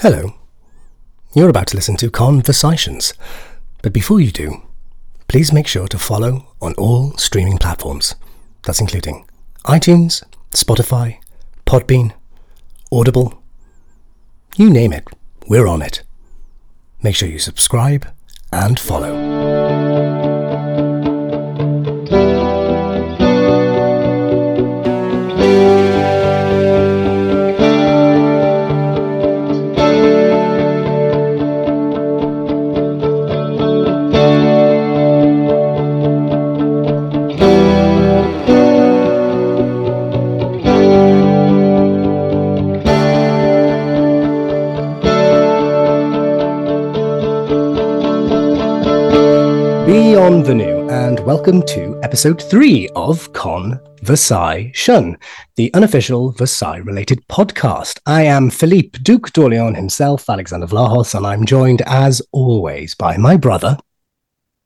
Hello. You're about to listen to Conversations. But before you do, please make sure to follow on all streaming platforms. That's including iTunes, Spotify, Podbean, Audible. You name it, we're on it. Make sure you subscribe and follow. Welcome to episode three of Con Versailles Shun, the unofficial Versailles related podcast. I am Philippe Duc d'Orléans himself, Alexander Vlahos, and I'm joined as always by my brother,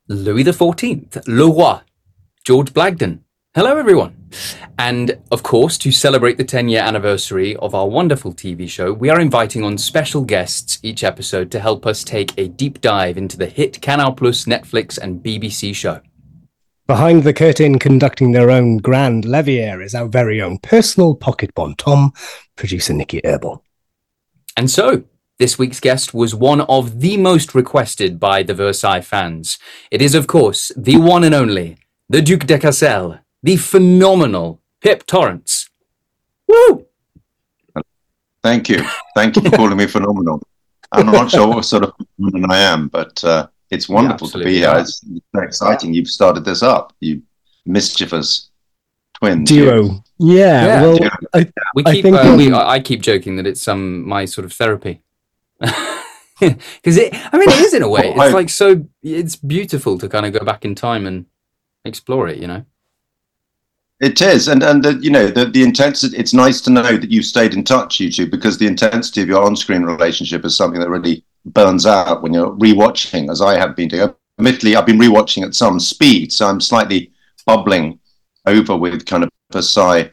Louis XIV, Le Roi, George Blagden. Hello, everyone. And of course, to celebrate the 10 year anniversary of our wonderful TV show, we are inviting on special guests each episode to help us take a deep dive into the hit Canal Plus, Netflix, and BBC show. Behind the curtain, conducting their own grand lever, is our very own personal pocket Bontemps, producer Nikki Herbal. And so, this week's guest was one of the most requested by the Versailles fans. It is, of course, the one and only, the Duc de Cassel, the phenomenal Pip Torrens. Woo! Thank you. Thank you for calling me phenomenal. I'm not sure what sort of woman I am, but uh, it's wonderful to be here. are. It's very exciting. You've started this up. You mischievous twins. Duo. you. Yeah, Yeah, well, duo. I, We I keep, think, uh, we, I I keep joking that it's um my sort of therapy. Because it, I mean, it is in a way. It's like so. It's beautiful to kind of go back in time and explore it. You know. It is, and and the, you know the the intensity. It's nice to know that you've stayed in touch, you two, because the intensity of your on-screen relationship is something that really burns out when you're rewatching, as I have been doing. Admittedly, I've been rewatching at some speed, so I'm slightly bubbling over with kind of Versailles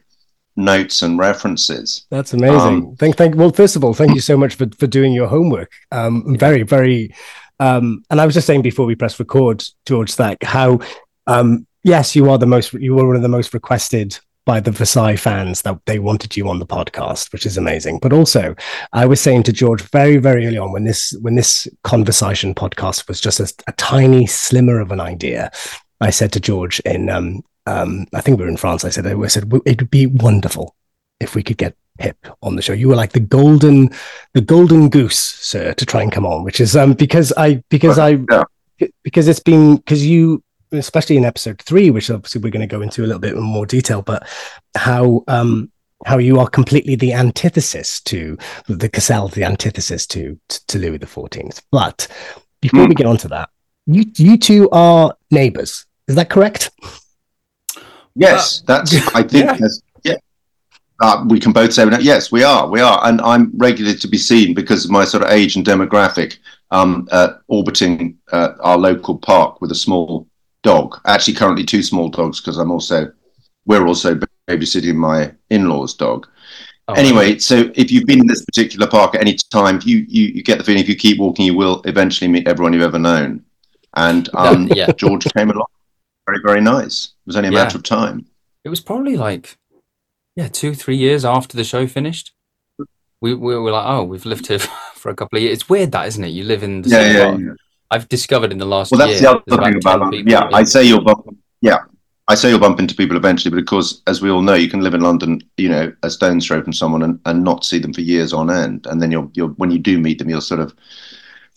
notes and references. That's amazing. Um, thank, thank. Well, first of all, thank you so much for for doing your homework. Um, very, very. Um, and I was just saying before we press record, George, that how, um, yes, you are the most. You were one of the most requested by the Versailles fans that they wanted you on the podcast, which is amazing. But also, I was saying to George very, very early on when this when this conversation podcast was just a, a tiny slimmer of an idea. I said to George in um, um, I think we were in France. I said I said it would be wonderful if we could get Pip on the show. You were like the golden, the golden goose, sir, to try and come on, which is um because I because I Yeah. because it's been because you especially in episode three, which obviously we're going to go into a little bit more detail, but how um how you are completely the antithesis to the Cassel, the antithesis to to Louis the Fourteenth. But before Hmm. we get onto that, you you two are neighbors. Is that correct? Yes, that's. I think. yeah. That's, yeah. Uh, we can both say that. Yes, we are. We are, and I'm regularly to be seen because of my sort of age and demographic, um, uh, orbiting uh, our local park with a small dog. Actually, currently two small dogs because I'm also, we're also babysitting my in-laws' dog. Oh, anyway, so if you've been in this particular park at any time, you, you you get the feeling if you keep walking, you will eventually meet everyone you've ever known. And um, yeah. George came along, very very nice. It was only a Yeah. matter of time. It was probably like, yeah, two, three years after the show finished. We, we were like, oh, we've lived here for a couple of years. It's weird that, isn't it? You live in the Yeah, same yeah. I've discovered in the last Well, that's year. the other thing 10 about people yeah. I say you'll bump. Yeah, I say you'll bump into people eventually, but of course, as we all know, you can live in London, you know, a stone's throw from someone and, and not see them for years on end, and then you're you're when you do meet them, you're sort of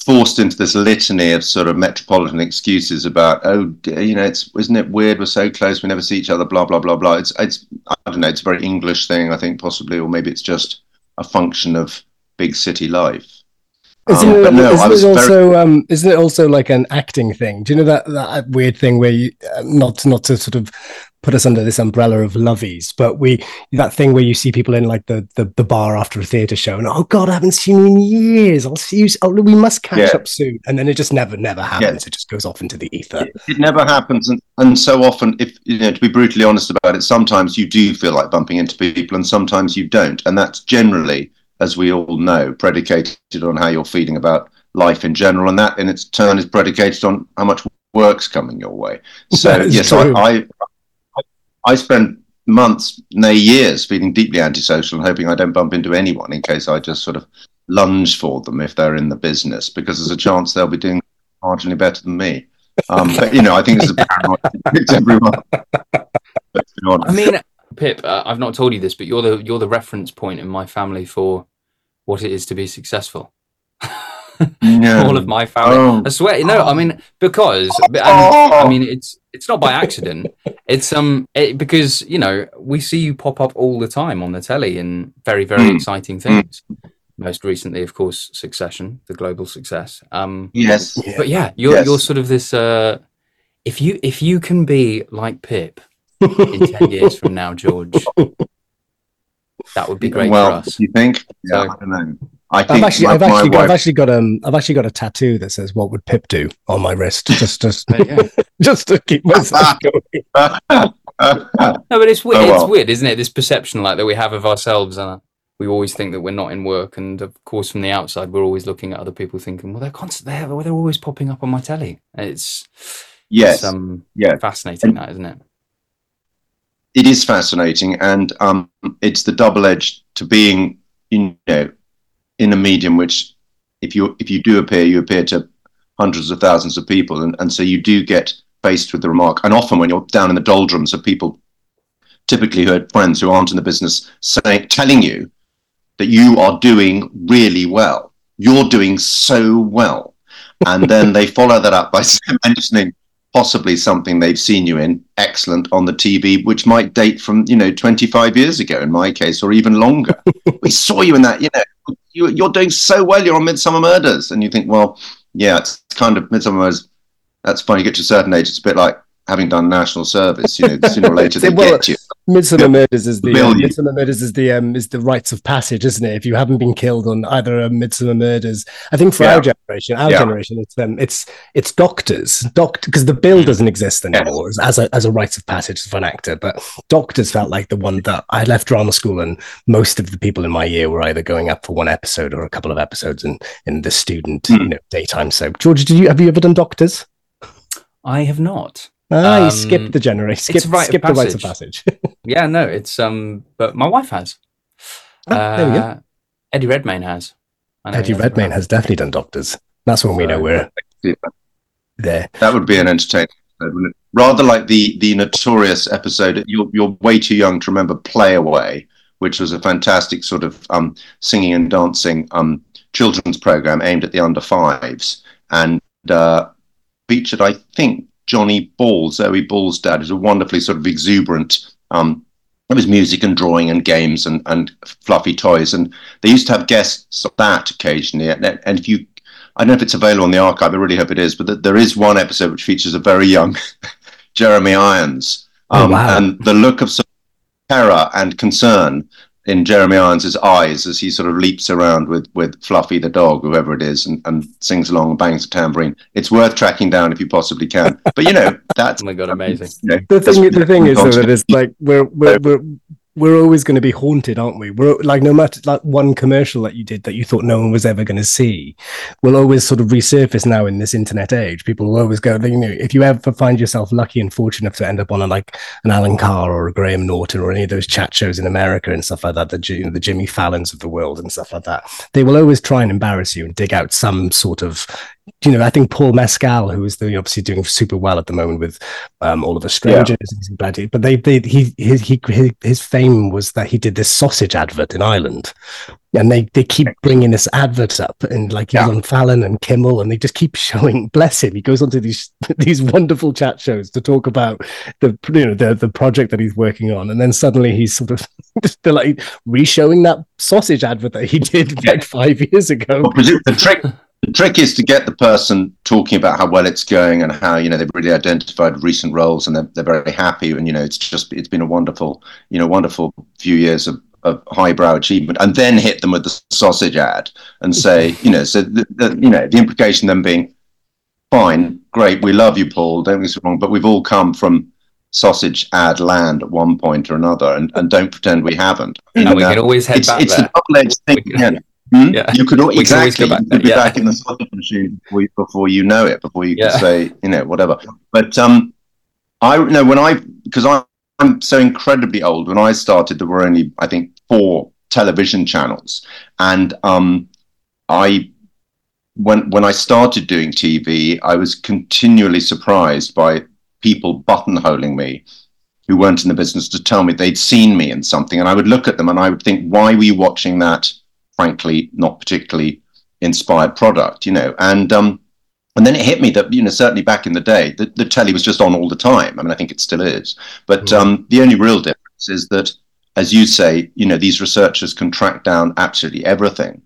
forced into this litany of sort of metropolitan excuses about oh you know it's isn't it weird we're so close we never see each other blah blah blah blah it's it's I don't know it's a very English thing I think possibly or maybe it's just a function of big city life. Isn't, Um, it, no, isn't it very- also um, isn't it also like an acting thing? Do you know that that weird thing where you uh, not not to sort of put us under this umbrella of lovies, but we that thing where you see people in like the the, the bar after a theatre show and oh god, I haven't seen you in years. I'll see you. Oh, we must catch Yeah. up soon, and then it just never never happens. It just goes off into the ether. it never happens and, and so often if you know to be brutally honest about it sometimes you do feel like bumping into people and sometimes you don't and that's generally as we all know, predicated on how you're feeling about life in general, and that in its turn is predicated on how much work's coming your way. So yes, I, I I spend months, nay years, feeling deeply antisocial and hoping I don't bump into anyone in case I just sort of lunge for them if they're in the business because there's a chance they'll be doing marginally better than me. Um, but you know, I think it's a paranoid everyone. I mean, Pip, uh, I've not told you this, but you're the you're the reference point in my family for what it is to be successful. No. All of my family. Oh. I swear, no. I mean, because I mean, it's it's not by accident. It's um it, because you know we see you pop up all the time on the telly in very very mm. exciting things. Mm. Most recently, of course, Succession, the global success. Um, yes, but yeah, you're yes. you're sort of this. Uh, if you if you can be like Pip in ten years from now, George, that would be great well, for us. You think? Yeah, so, I don't know. I have actually, my, I've actually, got, I've actually got um, I've actually got a tattoo that says "What would Pip do?" on my wrist, just, just, just to keep myself going. no, but it's weird. Oh, well. It's weird, isn't it? This perception like that we have of ourselves, and uh, we always think that we're not in work, and of course, from the outside, we're always looking at other people, thinking, "Well, they're constant. They're, they're always popping up on my telly." It's yes, it's, um, yeah, fascinating, and that isn't it? It is fascinating, and um, it's the double edge to being, you know in a medium which if you if you do appear you appear to hundreds of thousands of people and, and so you do get faced with the remark and often when you're down in the doldrums of people typically who are friends who aren't in the business saying telling you that you are doing really well. You're doing so well. And then they follow that up by mentioning possibly something they've seen you in excellent on the TV, which might date from you know 25 years ago in my case, or even longer. we saw you in that, you know, you, are doing so well. You're on Midsomer Murders, and you think, well, yeah, it's kind of Midsomer Murders. That's fine. You get to a certain age, it's a bit like having done national service. You know, sooner or later they well, get you. Midsomer Murders is the um, Midsomer Murders is the um, is the rites of passage, isn't it? If you haven't been killed on either a Midsomer Murders, I think for yeah. our generation, our yeah. generation, it's um, it's it's doctors, doctor because the bill doesn't exist anymore yes. as a as a rite of passage for an actor. But doctors felt like the one that I left drama school, and most of the people in my year were either going up for one episode or a couple of episodes in in the student mm. you know daytime soap. George, did you have you ever done doctors? I have not. Ah, um, you skipped the generation. Skip, right skip the rites of passage. yeah, no, it's um, but my wife has. Oh, uh, there we go. Uh, Eddie Redmayne has. Eddie Redmayne has definitely done Doctors. That's when so, we know we're yeah. there. That would be an entertaining episode, Rather like the the notorious episode. You're you're way too young to remember Play Away, which was a fantastic sort of um, singing and dancing um, children's program aimed at the under fives and uh, featured, I think, Johnny Ball, Zoe Ball's dad, is a wonderfully sort of exuberant. Um, it was music and drawing and games and, and fluffy toys, and they used to have guests of that occasionally. And, and if you, I don't know if it's available on the archive. I really hope it is. But there is one episode which features a very young Jeremy Irons, oh, um, oh, wow. and the look of terror and concern in Jeremy Irons' eyes as he sort of leaps around with with Fluffy the dog, whoever it is, and, and sings along and bangs a tambourine. It's worth tracking down if you possibly can. But you know, that's oh my god, amazing. You know, the thing, the thing is though, that it's like we're we're, we're we're always going to be haunted, aren't we? We're like no matter like one commercial that you did that you thought no one was ever going to see, will always sort of resurface now in this internet age. People will always go, you know, if you ever find yourself lucky and fortunate to end up on a like an Alan Carr or a Graham Norton or any of those chat shows in America and stuff like that, the you know, the Jimmy Fallons of the world and stuff like that, they will always try and embarrass you and dig out some sort of you know, I think Paul Mescal, who is the, obviously doing super well at the moment with um, all of the strangers, yeah. but they, they, he, his, he, his fame was that he did this sausage advert in Ireland, and they, they keep bringing this advert up, and like he's yeah. on Fallon and Kimmel, and they just keep showing. Bless him, he goes onto these these wonderful chat shows to talk about the you know the the project that he's working on, and then suddenly he's sort of just like re-showing that sausage advert that he did like five years ago. Well, the trick the trick is to get the person talking about how well it's going and how you know they've really identified recent roles and they're, they're very happy and you know it's just it's been a wonderful you know wonderful few years of, of highbrow achievement and then hit them with the sausage ad and say you know so the, the, you know the implication then being fine great we love you paul don't get me wrong but we've all come from sausage ad land at one point or another, and, and don't pretend we haven't. And we can always head it's, back it's there. a double-edged thing. We can- yeah. Hmm? Yeah. You could al- We always exactly go back you could be yeah. back in the sausage machine before you, before you know it, before you Yeah. can say you know whatever. But um, I know when I because I, I'm so incredibly old. When I started, there were only I think four television channels, and um, I when when I started doing TV, I was continually surprised by people buttonholing me who weren't in the business to tell me they'd seen me in something, and I would look at them and I would think, why were you watching that? Frankly, not particularly inspired product, you know, and um, and then it hit me that you know certainly back in the day, the, the telly was just on all the time. I mean, I think it still is, but Mhm. um, the only real difference is that, as you say, you know, these researchers can track down absolutely everything.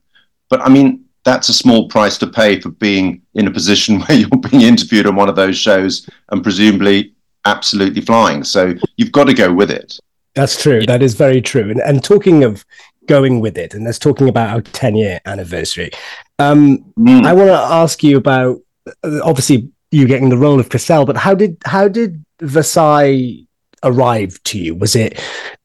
But I mean, that's a small price to pay for being in a position where you're being interviewed on one of those shows and presumably absolutely flying. So you've got to go with it. That's true. That is very true. And, and talking of going with it, and let's talking about our 10 year anniversary. Um, Mm. I want to ask you about uh, obviously you getting the role of Cassel, but how did how did Versailles arrive to you? Was it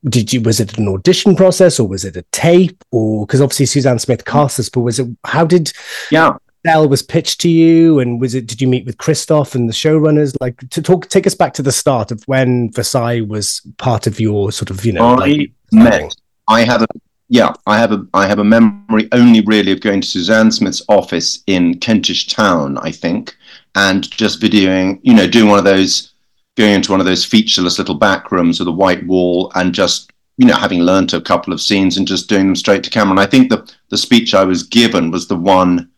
did you was it an audition process or was it a tape or because obviously Suzanne Smith cast us, but was it how did yeah. Cassel was pitched to you and was it did you meet with Christoph and the showrunners like to talk take us back to the start of when Versailles was part of your sort of you know I like, met. I have a yeah. I have a I have a memory only really of going to Suzanne Smith's office in Kentish Town, I think, and just videoing. You know, doing one of those, going into one of those featureless little back rooms with a white wall, and just you know having learnt a couple of scenes and just doing them straight to camera. And I think the the speech I was given was the one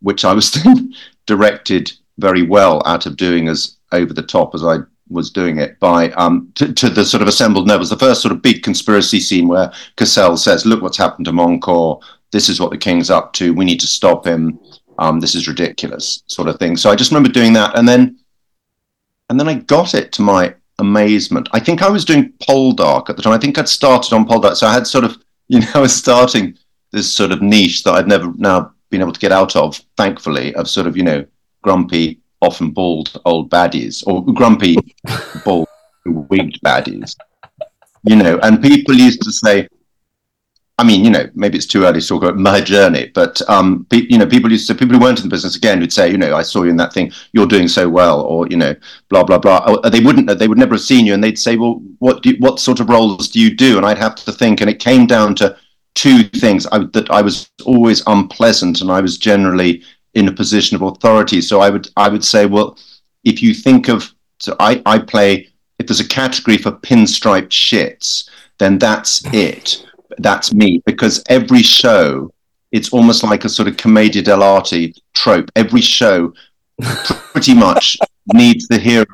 which I was directed very well out of doing as over the top as I was doing it by um, to, to the sort of assembled nobles. The first sort of big conspiracy scene where Cassel says, "Look what's happened to Montcourt. This is what the king's up to. We need to stop him. Um, this is ridiculous," sort of thing. So I just remember doing that, and then and then I got it to my amazement. I think I was doing Poldark at the time. I think I'd started on Poldark, so I had sort of you know was starting this sort of niche that I've never now been able to get out of, thankfully, of sort of you know grumpy, often bald old baddies or grumpy, bald, wigged baddies. You know, and people used to say, I mean, you know, maybe it's too early to talk about my journey, but um, pe- you know, people used to people who weren't in the business again would say, you know, I saw you in that thing, you're doing so well, or you know, blah blah blah. Or they wouldn't, they would never have seen you, and they'd say, well, what do you, what sort of roles do you do? And I'd have to think, and it came down to two things: I, that I was always unpleasant, and I was generally in a position of authority. So I would I would say, well, if you think of, so I I play. If there's a category for pinstriped shits, then that's it that's me because every show it's almost like a sort of commedia dell'arte trope every show pretty much needs the hero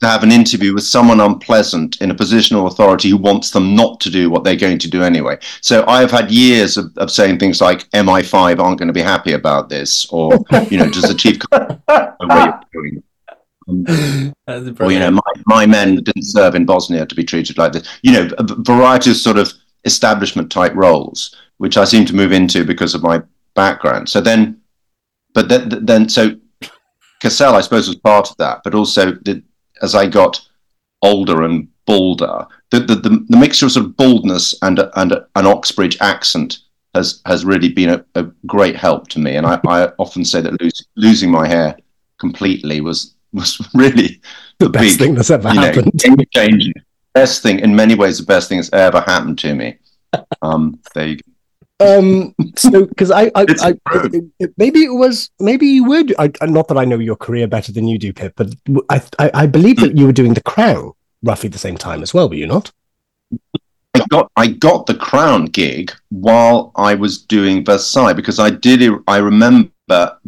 to have an interview with someone unpleasant in a position of authority who wants them not to do what they're going to do anyway. So i've had years of, of saying things like mi5 aren't going to be happy about this or you know does the chief know where you're going? Um, or you know my, my men didn't serve in bosnia to be treated like this. You know a variety of sort of establishment type roles which i seem to move into because of my background. So then but then, then so cassel i suppose was part of that but also the, as i got older and bolder the, the, the, the mixture of sort of baldness and and an oxbridge accent has has really been a, a great help to me and i, I often say that lose, losing my hair completely was was really the best big, thing that's ever know, happened. game. Best thing in many ways, the best thing that's ever happened to me. Um, there you go. Um so because I, I, I it- it- maybe it was maybe you would I, I- not that I know your career better than you do Pip but I, I I believe that you were doing the crown roughly the same time as well were you not I got I got the Crown gig while I was doing Versailles because I did I remember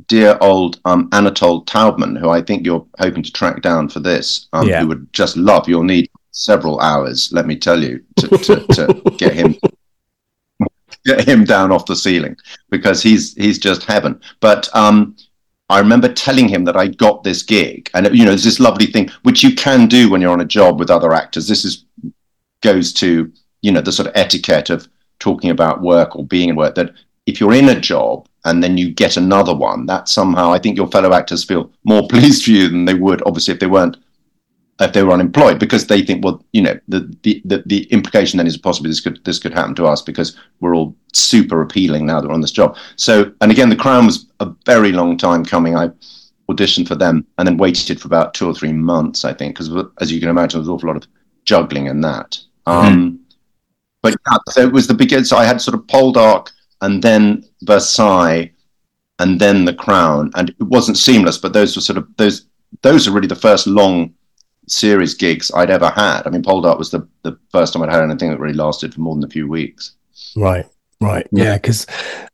dear old um, Anatole Taubman, who I think you're hoping to track down for this, um, Yeah. who would just love. You'll need several hours, let me tell you, to, to, to get him get him down off the ceiling because he's he's just heaven. But um, I remember telling him that I got this gig, and you know, there's this lovely thing which you can do when you're on a job with other actors. This is goes to you know the sort of etiquette of talking about work or being in work. That if you're in a job and then you get another one, that somehow I think your fellow actors feel more pleased for you than they would obviously if they weren't if they were unemployed because they think, well, you know, the, the, the, the, implication then is possibly this could this could happen to us because we're all super appealing now that we're on this job. So, and again, The Crown was a very long time coming. I auditioned for them and then waited for about two or three months, I think, because as you can imagine, there was an awful lot of juggling in that. Mm-hmm. Um, but yeah, so it was the beginning. So I had sort of Poldark and then Versailles and then The Crown, and it wasn't seamless, but those were sort of those those are really the first long series gigs I'd ever had. I mean, Poldark was the, the first time I'd had anything that really lasted for more than a few weeks. Right, right, yeah, because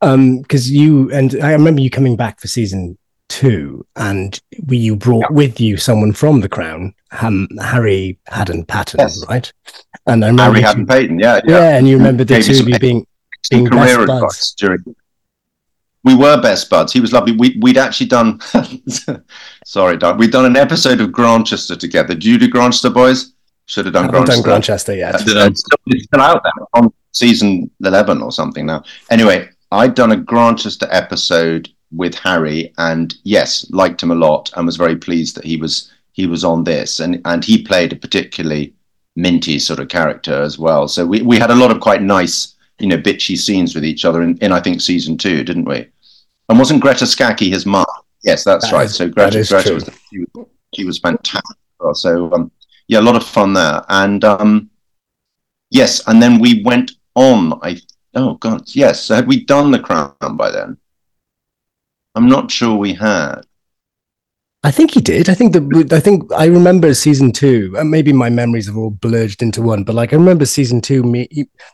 um, because you and I remember you coming back for season two, and we, you brought yeah. with you someone from The Crown, um, Harry Hadden-Paton, yes. right? And I remember Harry Hadden-Paton, yeah, yeah, yeah, and you remember the two of you being being career advice during we were best buds. He was lovely. We, would actually done, sorry, Doug, we'd done an episode of Grantchester together. Did you do Grantchester, boys? Should have done Grantchester. done Grantchester, yeah. Uh, it's still out there on season 11 or something now. Anyway, I'd done a Grantchester episode with Harry and yes, liked him a lot and was very pleased that he was he was on this and and he played a particularly minty sort of character as well. So we, we had a lot of quite nice, you know, bitchy scenes with each other in, in I think season two, didn't we? And wasn't Greta Scacchi his mum? Yes, that's that right. Is, so Greta, Greta was, she, was, she was fantastic. So um, yeah, a lot of fun there. And um, yes, and then we went on. I oh god, yes. So had we done the crown by then? I'm not sure we had. I think he did. I think that I think I remember season two. Uh, maybe my memories have all blurred into one, but like I remember season two. Me,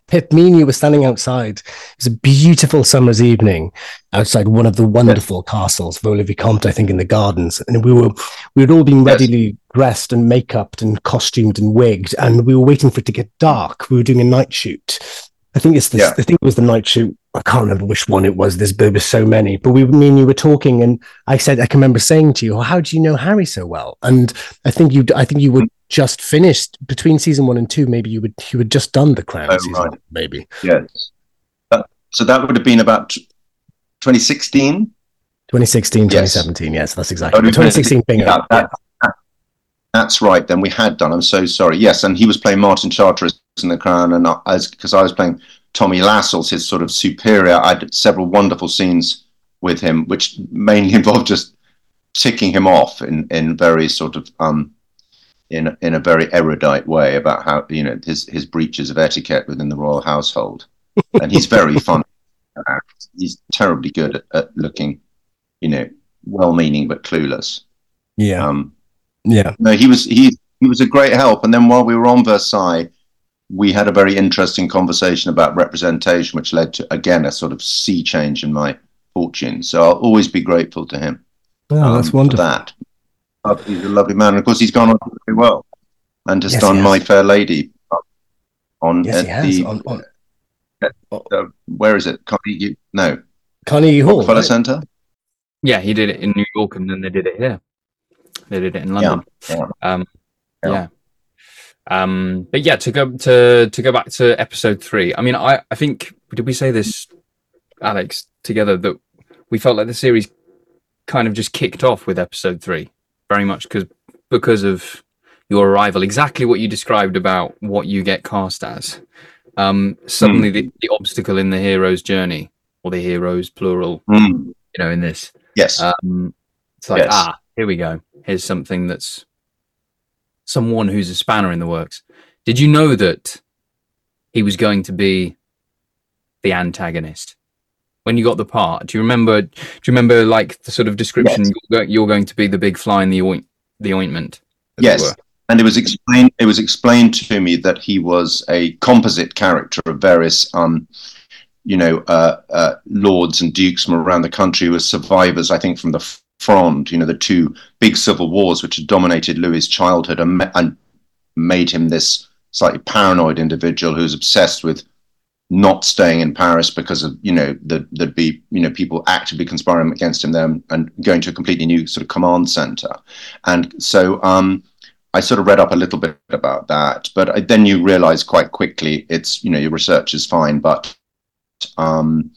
Pip, me, and you were standing outside. It was a beautiful summer's evening outside one of the wonderful yeah. castles, Vaux-le-Vicomte, I think, in the gardens, and we were we had all been readily yes. dressed and make-upped and costumed and wigged, and we were waiting for it to get dark. We were doing a night shoot. I think it's the yeah. I think it was the night shoot I can't remember which one it was. There's, there were so many, but we, me and you were talking, and I said, I can remember saying to you, well, "How do you know Harry so well?" And I think you, I think you were just finished between season one and two. Maybe you would, you had just done the Crown. Oh, season right. Maybe. Yes. So that would have been about 2016. 2016, 2017. Yes, yes that's exactly. Oh, 2016 bingo. Yeah, that, yeah. That's right. Then we had done. I'm so sorry. Yes, and he was playing Martin Charteris in the Crown, and I, as because I was playing Tommy Lascelles, his sort of superior. I did several wonderful scenes with him, which mainly involved just ticking him off in in very sort of um, in in a very erudite way about how you know his his breaches of etiquette within the royal household, and he's very fun. He's terribly good at, at looking, you know, well-meaning but clueless. Yeah. Um, yeah. No, he was he he was a great help. And then while we were on Versailles, we had a very interesting conversation about representation, which led to again a sort of sea change in my fortune. So I'll always be grateful to him. Oh, um, that's wonderful. that he's a lovely man. And of course, he's gone on very well, and has yes, done My Fair Lady on yes, the on, on... Uh, where is it? Carnegie? No, Carnegie Hall, Rockefeller right? Center. Yeah, he did it in New York, and then they did it here. They did it in London. Yeah. yeah. Um, yeah. yeah. Um, but yeah, to go to to go back to episode three. I mean, I I think did we say this, Alex, together that we felt like the series kind of just kicked off with episode three, very much because because of your arrival. Exactly what you described about what you get cast as. Um, suddenly, mm. the, the obstacle in the hero's journey, or the heroes plural, mm. you know, in this. Yes. Um, it's like yes. ah, here we go. Here's something that's someone who's a spanner in the works. Did you know that he was going to be the antagonist when you got the part? Do you remember? Do you remember like the sort of description? Yes. You're, you're, going to be the big fly in the oint, the ointment. Yes, and it was explained. It was explained to me that he was a composite character of various. Um, you know, uh, uh, lords and dukes from around the country who were survivors, I think, from the Fronde, you know, the two big civil wars which had dominated Louis's childhood and, and made him this slightly paranoid individual who's obsessed with not staying in Paris because of you know the, there'd be you know people actively conspiring against him there and going to a completely new sort of command center, and so um, I sort of read up a little bit about that, but I, then you realize quite quickly it's you know your research is fine, but um,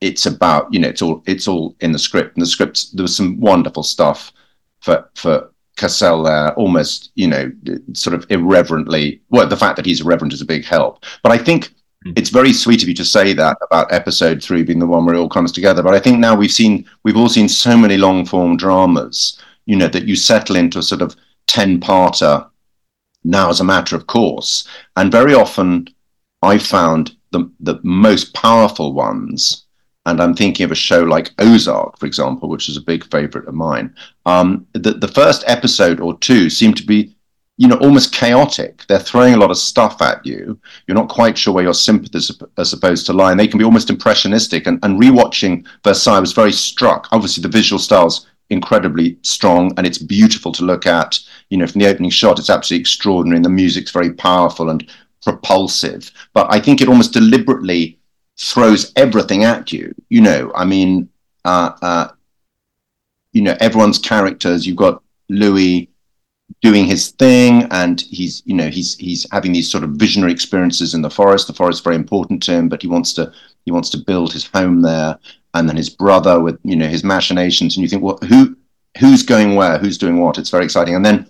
it's about you know it's all it's all in the script and the script there was some wonderful stuff for for Cassel there, almost, you know, sort of irreverently. Well, the fact that he's irreverent is a big help. But I think hmm. it's very sweet of you to say that about episode three being the one where it all comes together. But I think now we've seen, we've all seen so many long form dramas, you know, that you settle into a sort of 10 parter now as a matter of course. And very often I found the, the most powerful ones and I'm thinking of a show like Ozark, for example, which is a big favorite of mine. Um, the, the first episode or two seem to be, you know, almost chaotic. They're throwing a lot of stuff at you. You're not quite sure where your sympathies are supposed to lie, and they can be almost impressionistic. And, and rewatching Versailles, I was very struck. Obviously, the visual style's incredibly strong, and it's beautiful to look at. You know, from the opening shot, it's absolutely extraordinary, and the music's very powerful and propulsive. But I think it almost deliberately throws everything at you. You know, I mean, uh, uh, you know, everyone's characters. You've got Louis doing his thing, and he's, you know, he's he's having these sort of visionary experiences in the forest. The forest is very important to him, but he wants to he wants to build his home there. And then his brother with you know his machinations, and you think, well, who who's going where, who's doing what? It's very exciting. And then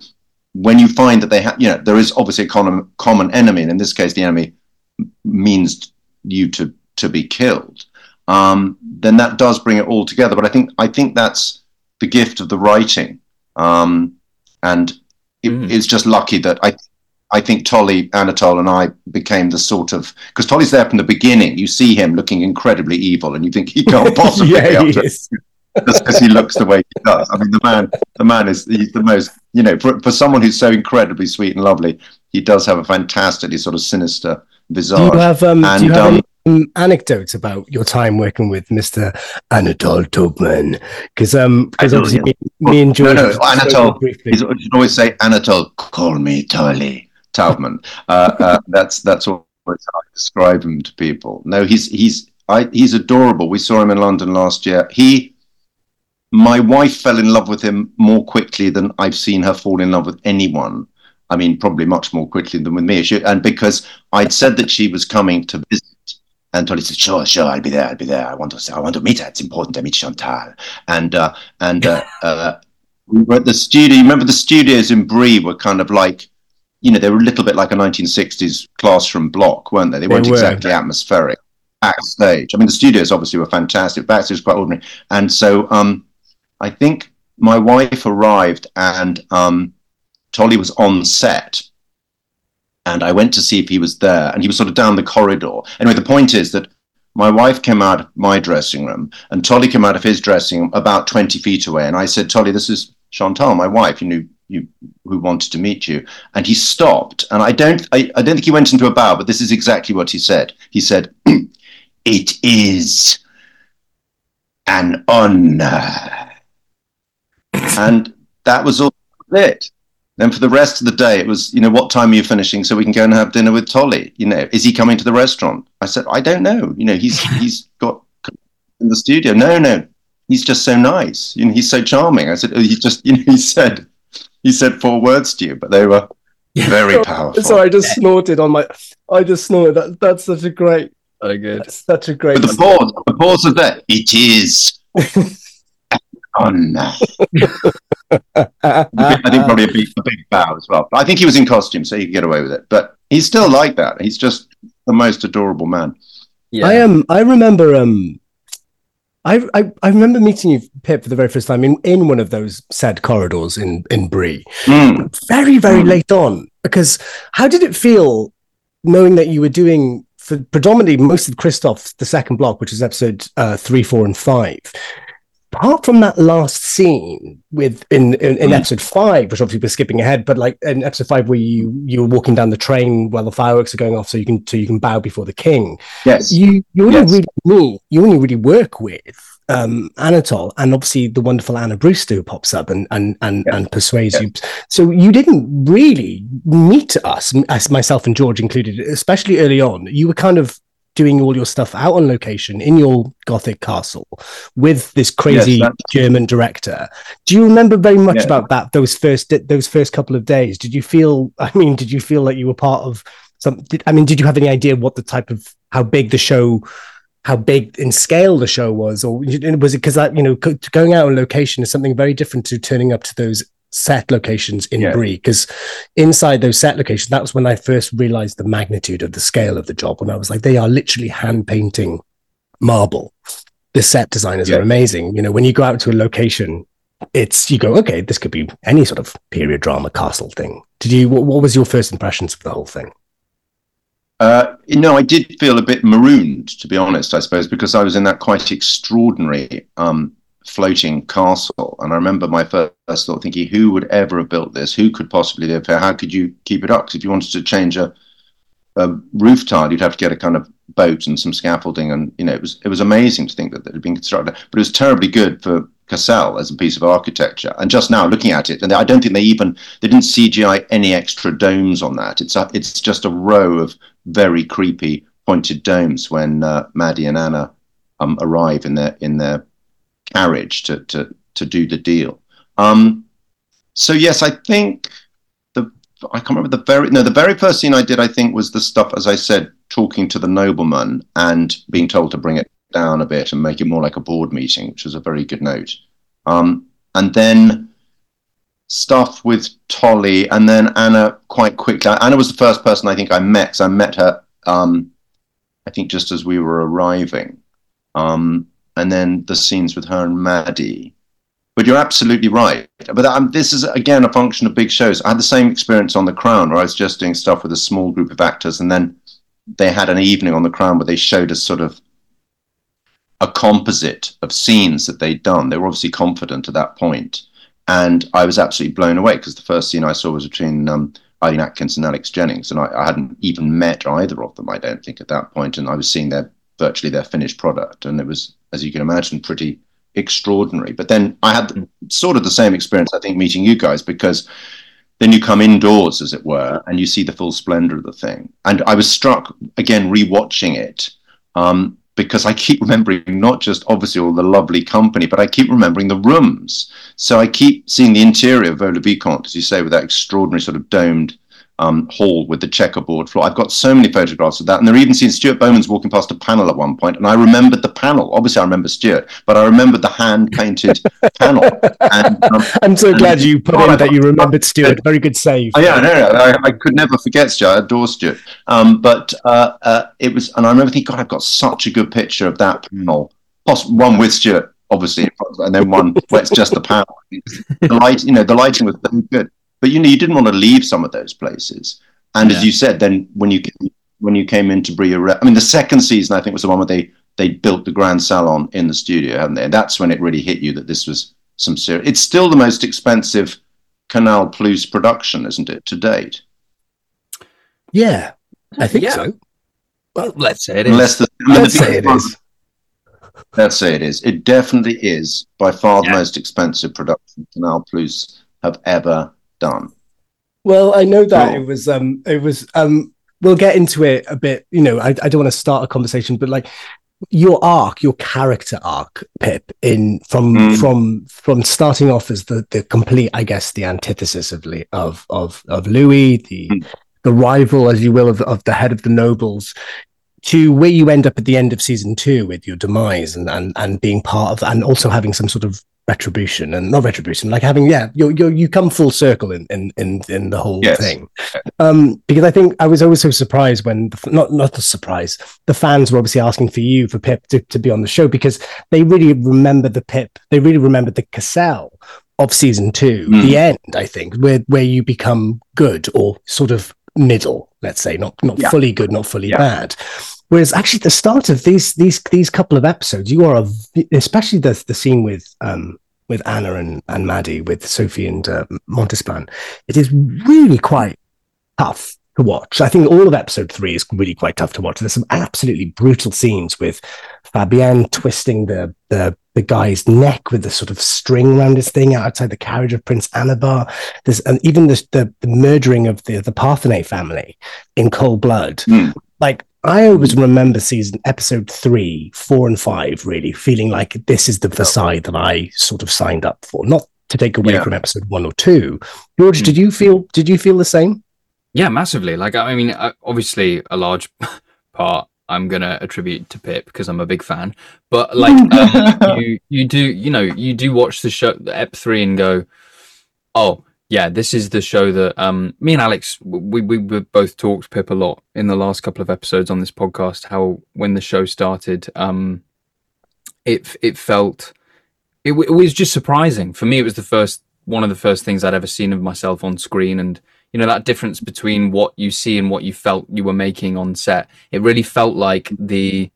when you find that they have, you know, there is obviously a common common enemy, and in this case, the enemy means you to to be killed, um, then that does bring it all together. But I think I think that's the gift of the writing, um, and it, mm. it's just lucky that I I think Tolly, Anatole, and I became the sort of because Tolly's there from the beginning. You see him looking incredibly evil, and you think he can't possibly yeah, be up to just because he looks the way he does. I mean, the man, the man is he's the most, you know, for, for someone who's so incredibly sweet and lovely, he does have a fantastically sort of sinister visage. Do you have, um, and, do you have um, anecdotes about your time working with Mr. Anatole Taubman? Because um, because obviously me, me, and George. No, no, Anatole. You should always say Anatole. Call me Tolly Taubman. Uh, uh, that's that's always how I describe him to people. No, he's he's I, he's adorable. We saw him in London last year. He. My wife fell in love with him more quickly than I've seen her fall in love with anyone. I mean, probably much more quickly than with me. She, and because I'd said that she was coming to visit and Tolly said, "Sure, sure, I'll be there. I'll be there. I want to, I want to meet her. It's important to meet Chantal." And uh, and uh, uh, we were at the studio. You Remember, the studios in Brie were kind of like, you know, they were a little bit like a 1960s classroom block, weren't they? They, weren't were. exactly atmospheric backstage. I mean, the studios obviously were fantastic. Backstage was quite ordinary. And so, um, I think my wife arrived, and um, Tolly was on set and I went to see if he was there, and he was sort of down the corridor. Anyway, the point is that my wife came out of my dressing room, and Tolly came out of his dressing room about 20 feet away. And I said, Tolly, this is Chantal, my wife, you know, you, who wanted to meet you. And he stopped, and I don't, I, I don't think he went into a bow, but this is exactly what he said. He said, It is an honor. and that was all it. Then for the rest of the day, it was, you know, what time are you finishing so we can go and have dinner with Tolly? You know, is he coming to the restaurant? I said, I don't know. You know, he's he's got in the studio. No, no, he's just so nice. You know, he's so charming. I said, oh, he just, you know, he said, he said four words to you, but they were very powerful. So I just snorted on my, I just snorted. That that's such a great, very good, such a great. But the pause, the pause of that. It is. on. I think probably a big, a big bow as well. I think he was in costume, so he could get away with it. But he's still like that. He's just the most adorable man. Yeah. I am. Um, I remember. Um, I, I, I remember meeting you, Pip, for the very first time in, in one of those sad corridors in in Brie, mm. very very mm. late on. Because how did it feel knowing that you were doing for predominantly most of Christoph the second block, which is episode uh, three, four, and five? Apart from that last scene with in, in, in mm. episode five, which obviously we're skipping ahead, but like in episode five where you you were walking down the train while the fireworks are going off, so you can so you can bow before the king. Yes, you you only yes. really meet you only really work with um, Anatole and obviously the wonderful Anna Brewster who pops up and and and, and persuades you. So you didn't really meet us, as myself and George included, especially early on. You were kind of doing all your stuff out on location in your gothic castle with this crazy yes, German director. Do you remember very much yeah. about that? Those first those first couple of days. Did you feel? I mean, did you feel like you were part of some? Did, I mean, did you have any idea what the type of how big the show? How big in scale the show was, or was it because that you know going out on location is something very different to turning up to those set locations in Yeah. Brie because inside those set locations, that was when I first realized the magnitude of the scale of the job. When I was like, they are literally hand painting marble. The set designers Yeah. are amazing. You know, when you go out to a location, it's you go, okay, this could be any sort of period drama castle thing. Did you? What, what was your first impressions of the whole thing? Uh, no, I did feel a bit marooned, to be honest, I suppose, because I was in that quite extraordinary um, floating castle. And I remember my first thought thinking, who would ever have built this? Who could possibly live here? How could you keep it up? 'Cause if you wanted to change a, a roof tile, you'd have to get a kind of boat and some scaffolding. And, you know, it was, it was amazing to think that it had been constructed. But it was terribly good for Cassel as a piece of architecture. And just now looking at it, and I don't think they even, they didn't CGI any extra domes on that. It's a, it's just a row of very creepy pointed domes when uh, Maddie and Anna um, arrive in their in their carriage to to to do the deal. Um, so yes, I think the I can't remember the very no the very first scene I did I think was the stuff as I said talking to the nobleman and being told to bring it down a bit and make it more like a board meeting, which was a very good note. Um, and then stuff with Tolly and then Anna quite quickly. Anna was the first person I think I met. So I met her, um, I think, just as we were arriving. Um, and then the scenes with her and Maddie. But you're absolutely right. But um, this is, again, a function of big shows. I had the same experience on The Crown where I was just doing stuff with a small group of actors. And then they had an evening on The Crown where they showed us sort of a composite of scenes that they'd done. They were obviously confident at that point and I was absolutely blown away because the first scene I saw was between um, Eileen Atkins and Alex Jennings, and I, I, hadn't even met either of them. I don't think at that point, and I was seeing their virtually their finished product, and it was, as you can imagine, pretty extraordinary. But then I had sort of the same experience, I think, meeting you guys because then you come indoors, as it were, and you see the full splendor of the thing. And I was struck again rewatching it. Um, because I keep remembering not just obviously all the lovely company, but I keep remembering the rooms. So I keep seeing the interior of Vaux le Vicomte, as you say, with that extraordinary sort of domed um, hall with the checkerboard floor. I've got so many photographs of that. And they're even seeing Stuart Bowman's walking past a panel at one point, And I remembered the panel. Obviously, I remember Stuart, but I remembered the hand painted panel. And, um, I'm so glad you put in that you remembered Stuart. Very good save. Oh, yeah, no, no, I, I, could never forget Stuart. I adore Stuart. Um, but uh, uh, it was, and I remember thinking, God, I've got such a good picture of that panel. Possibly one with Stuart, obviously, and then one where it's just the panel. The light, you know, the lighting was so good. But you know, you didn't want to leave some of those places. And yeah. as you said, then when you when you came into Brie, I mean, the second season I think was the one where they they built the grand salon in the studio, hadn't they? And that's when it really hit you that this was some serious. It's still the most expensive Canal Plus production, isn't it, to date? Yeah, I think yeah. so. Well, let's say it is. Unless the, let's the say it is. Let's say it is. It definitely is by far yeah. the most expensive production Canal Plus have ever done. Well, I know that oh. it was um it was um we'll get into it a bit, you know, I, I don't want to start a conversation, but like your arc, your character arc, Pip, in from mm. from from starting off as the the complete, I guess, the antithesis of of of of Louis, the mm. the rival, as you will, of, of the head of the nobles, to where you end up at the end of season two with your demise and and and being part of and also having some sort of retribution and not retribution like having yeah you you you come full circle in in in, in the whole yes. thing um because i think i was always so surprised when the, not not the surprise the fans were obviously asking for you for pip to, to be on the show because they really remember the pip they really remembered the cassel of season two mm. the end i think where where you become good or sort of middle let's say not not yeah. fully good not fully yeah. bad Whereas actually, the start of these these these couple of episodes, you are a, especially the the scene with um with Anna and and Maddie with Sophie and uh, Montespan, it is really quite tough to watch. I think all of episode three is really quite tough to watch. There's some absolutely brutal scenes with Fabien twisting the the the guy's neck with the sort of string around his thing outside the carriage of Prince Anabar. There's and even the, the, the murdering of the the Parthenay family in cold blood. Mm. Like I always remember season episode three, four, and five really feeling like this is the Versailles that I sort of signed up for. Not to take away yeah. from episode one or two. George, mm. did you feel did you feel the same? Yeah, massively. Like I mean, obviously a large part I'm gonna attribute to Pip because I'm a big fan. But like um, you, you do, you know, you do watch the show, the Ep three, and go, Oh, yeah, this is the show that um, me and Alex we we both talked Pip a lot in the last couple of episodes on this podcast. How when the show started, um, it it felt it, it was just surprising for me. It was the first one of the first things I'd ever seen of myself on screen, and you know that difference between what you see and what you felt you were making on set. It really felt like the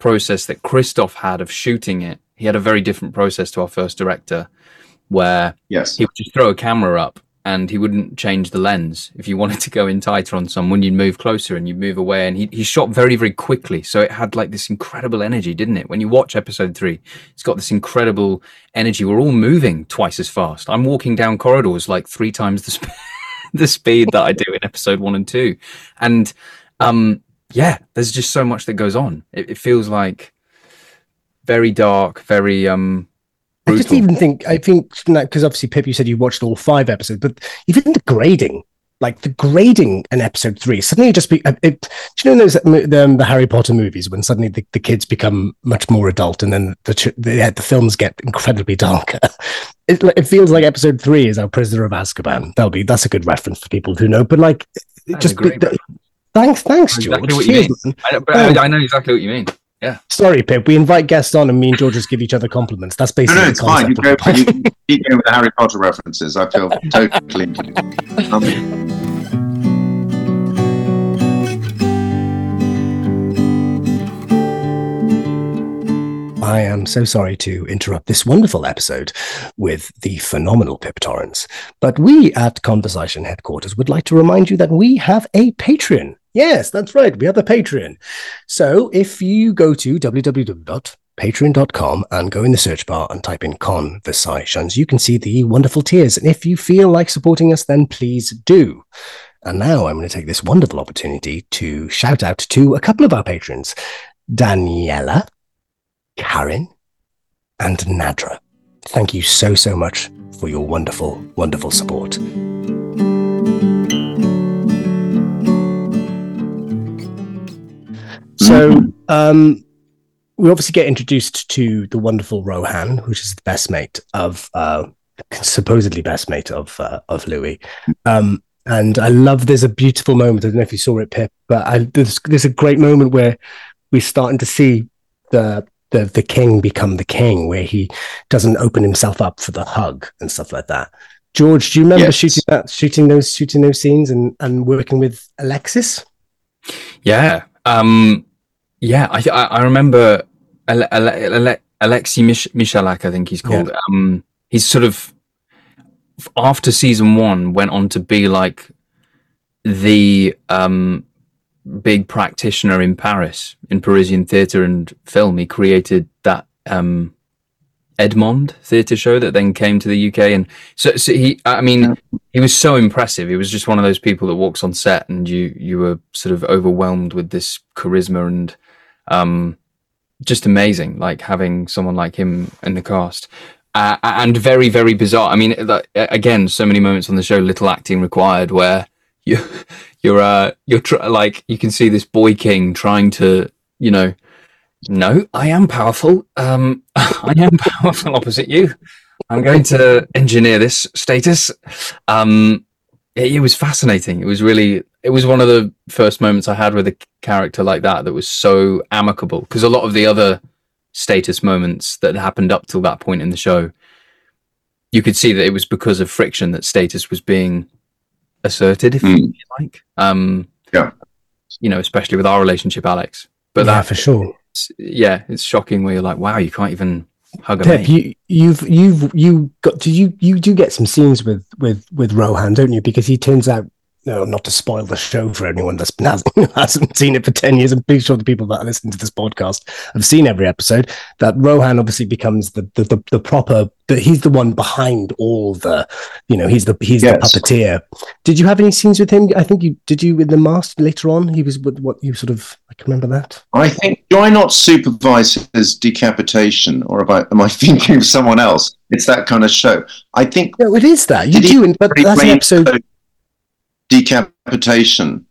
process that Christoph had of shooting it. He had a very different process to our first director where yes. he would just throw a camera up and he wouldn't change the lens. If you wanted to go in tighter on someone, you'd move closer and you'd move away. And he, he shot very, very quickly. So it had like this incredible energy, didn't it? When you watch episode three, it's got this incredible energy. We're all moving twice as fast. I'm walking down corridors like three times the, sp- the speed that I do in episode one and two. And um, yeah, there's just so much that goes on. It, it feels like very dark, very um, Brutal. I just even think I think because obviously Pip, you said you watched all five episodes, but even the grading, like the grading in episode three, suddenly just be. It, do you know those the, um, the Harry Potter movies when suddenly the, the kids become much more adult and then the the, the films get incredibly darker. It, it, feels like episode three is our Prisoner of Azkaban. That'll be that's a good reference for people who know. But like, just be, the, thanks, thanks, George. Exactly what you mean. I, but I, I know exactly what you mean. Yeah. Sorry, Pip. We invite guests on, and me and George just give each other compliments. That's basically no, no, it's fine. You go, you keep going with the Harry Potter references. I feel totally. Um, I am so sorry to interrupt this wonderful episode with the phenomenal Pip Torrens, but we at Conversation Headquarters would like to remind you that we have a Patreon. Yes, that's right. We have a Patreon. So if you go to www.patreon.com and go in the search bar and type in conversations, you can see the wonderful tiers. And if you feel like supporting us, then please do. And now I'm going to take this wonderful opportunity to shout out to a couple of our patrons Daniela, Karen, and Nadra. Thank you so, so much for your wonderful, wonderful support. So mm-hmm. um, we obviously get introduced to the wonderful Rohan, which is the best mate of uh, supposedly best mate of uh, of Louis. Um, and I love there's a beautiful moment. I don't know if you saw it, Pip, but I, there's there's a great moment where we're starting to see the the the king become the king, where he doesn't open himself up for the hug and stuff like that. George, do you remember yes. shooting that, shooting those, shooting those scenes, and and working with Alexis? Yeah, um, yeah, I I, I remember Ale- Ale- Ale- Alexei Mich- Michalik, I think he's called. Yeah. Um, he's sort of after season one went on to be like the um, big practitioner in Paris in Parisian theatre and film. He created that um, Edmond theatre show that then came to the UK, and so, so he, I mean, he was so impressive. He was just one of those people that walks on set, and you you were sort of overwhelmed with this charisma and um, just amazing. Like having someone like him in the cast. Uh, and very, very bizarre. I mean, again, so many moments on the show, little acting required, where you, you're, uh, you're tr- like, you can see this boy king trying to, you know, no, I am powerful. Um, I am powerful opposite you. I'm going to engineer this status. Um, it, it, was fascinating. It was really, it was one of the first moments I had with a character like that that was so amicable. Because a lot of the other status moments that happened up till that point in the show, you could see that it was because of friction that status was being asserted, if mm. you like. Um, yeah. You know, especially with our relationship, Alex. But yeah, that for sure yeah, it's shocking where you're like, wow, you can't even hug a Pip, you, you've you've you got do you you do get some scenes with with with Rohan, don't you? Because he turns out no, not to spoil the show for anyone that hasn't, hasn't seen it for 10 years. I'm pretty sure the people that are listening to this podcast have seen every episode. That Rohan obviously becomes the the, the, the proper, the, he's the one behind all the, you know, he's the he's yes. the puppeteer. Did you have any scenes with him? I think you did you with the mask later on? He was with what you sort of, I can remember that. I think, do I not supervise his decapitation or am I thinking of someone else? It's that kind of show. I think. No, it is that. You do, but that's an episode decapitation.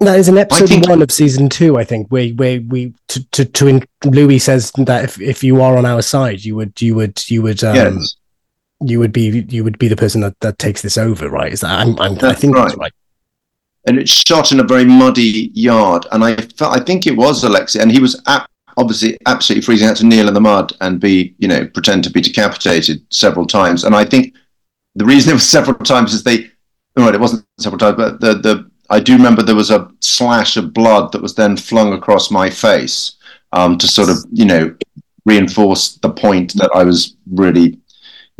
That is in episode think, one of season two, I think, where where we to to, to Louis says that if, if you are on our side, you would you would you would um, yes. you would be you would be the person that, that takes this over, right? Is that I'm, I'm I think right. that's right. And it's shot in a very muddy yard, and I felt I think it was Alexei, and he was at, obviously absolutely freezing out to kneel in the mud and be you know pretend to be decapitated several times. And I think the reason it was several times is they, right, it wasn't several times, but the the I do remember there was a slash of blood that was then flung across my face um, to sort of you know reinforce the point that I was really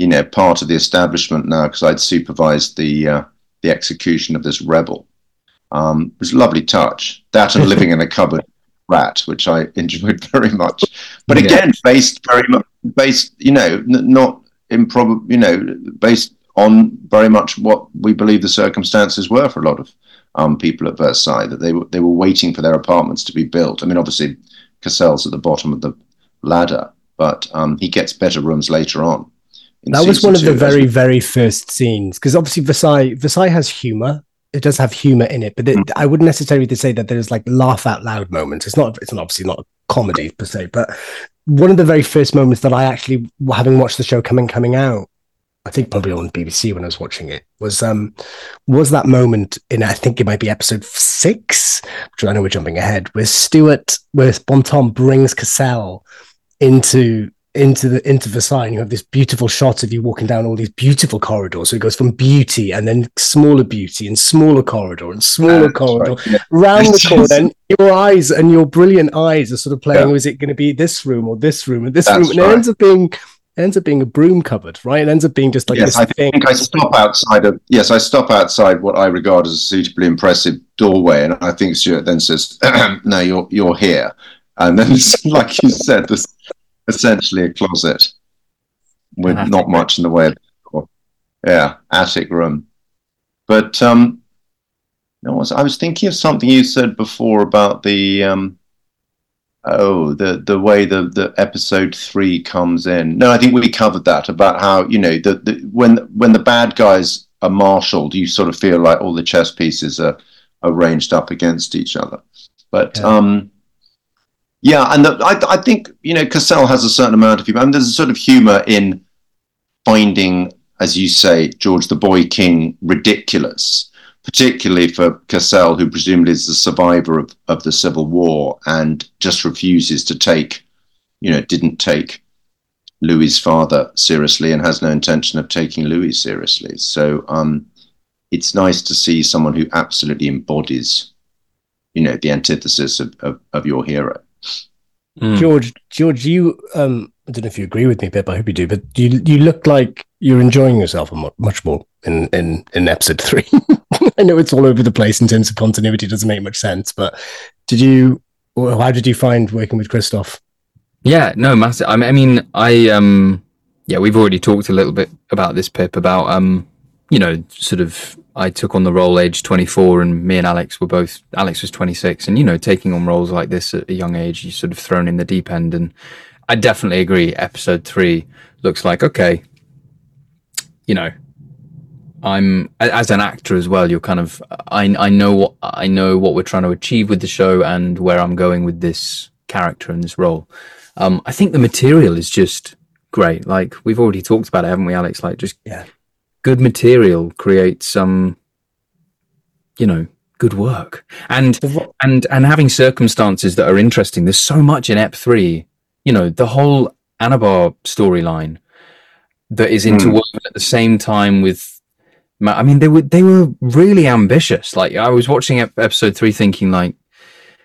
you know, part of the establishment now because I'd supervised the uh, the execution of this rebel. Um, it was a lovely touch. That and living in a cupboard rat, which I enjoyed very much. But yeah. again, based very much based, you know, n- not improbable, you know, based on very much what we believe the circumstances were for a lot of um, people at Versailles. That they were they were waiting for their apartments to be built. I mean, obviously, Cassel's at the bottom of the ladder, but um, he gets better rooms later on that was one of the very very first scenes because obviously Versailles Versailles has humor. It does have humor in it, but it, mm. I wouldn't necessarily say that there's like laugh out loud moments. It's not. It's not obviously not a comedy per se, but one of the very first moments that I actually, having watched the show coming coming out, I think probably on BBC when I was watching it was um was that moment in I think it might be episode six, which I know we're jumping ahead, where Stuart, where Bontemps brings Cassel into into the into Versailles and you have this beautiful shot of you walking down all these beautiful corridors. So it goes from beauty and then smaller beauty and smaller corridor and smaller That's corridor right. yeah. round the corner. And your eyes and your brilliant eyes are sort of playing, yeah. is it going to be this room or this room or this That's room? And right. it ends up being ends up being a broom cupboard, right? It ends up being just like yes, I thing. think I stop outside of yes, I stop outside what I regard as a suitably impressive doorway, and I think Stuart then says, "No, you're you're here," and then like you said, this essentially a closet with not much in the way of, yeah, attic room. But um, I was I was thinking of something you said before about the um, oh the the way the the episode three comes in. No, I think we covered that about how you know the, the when when the bad guys are marshaled, you sort of feel like all the chess pieces are are ranged up against each other. But yeah. um, yeah, and the, I, I think you know Cassel has a certain amount of humor. Mean, there's a sort of humor in finding, as you say, George the Boy King ridiculous, particularly for Cassel, who presumably is the survivor of, of the Civil War and just refuses to take, you know, didn't take Louis's father seriously and has no intention of taking Louis seriously. So um, it's nice to see someone who absolutely embodies, you know, the antithesis of, of, of your hero. Mm. George, George, you um, I don't know if you agree with me, Pip. I hope you do. But you you look like you're enjoying yourself much more in in in episode three. I know it's all over the place in terms of continuity; doesn't make much sense. But did you? How did you find working with Christoph? Yeah, no, massive. I mean, I um, yeah, we've already talked a little bit about this, Pip, about um, you know, sort of I took on the role age 24 and me and Alex were both, Alex was 26 and, you know, taking on roles like this at a young age, you sort of thrown in the deep end. And I definitely agree. Episode three looks like, okay, you know, I'm as an actor as well. You're kind of, I, I know what, I know what we're trying to achieve with the show and where I'm going with this character and this role. Um, I think the material is just great. Like we've already talked about it, haven't we, Alex? Like just yeah good material creates some, you know, good work. And and and having circumstances that are interesting. There's so much in Ep three. You know, the whole Anabar storyline that is interwoven mm. at the same time with. I mean, they were they were really ambitious. Like I was watching episode three, thinking like,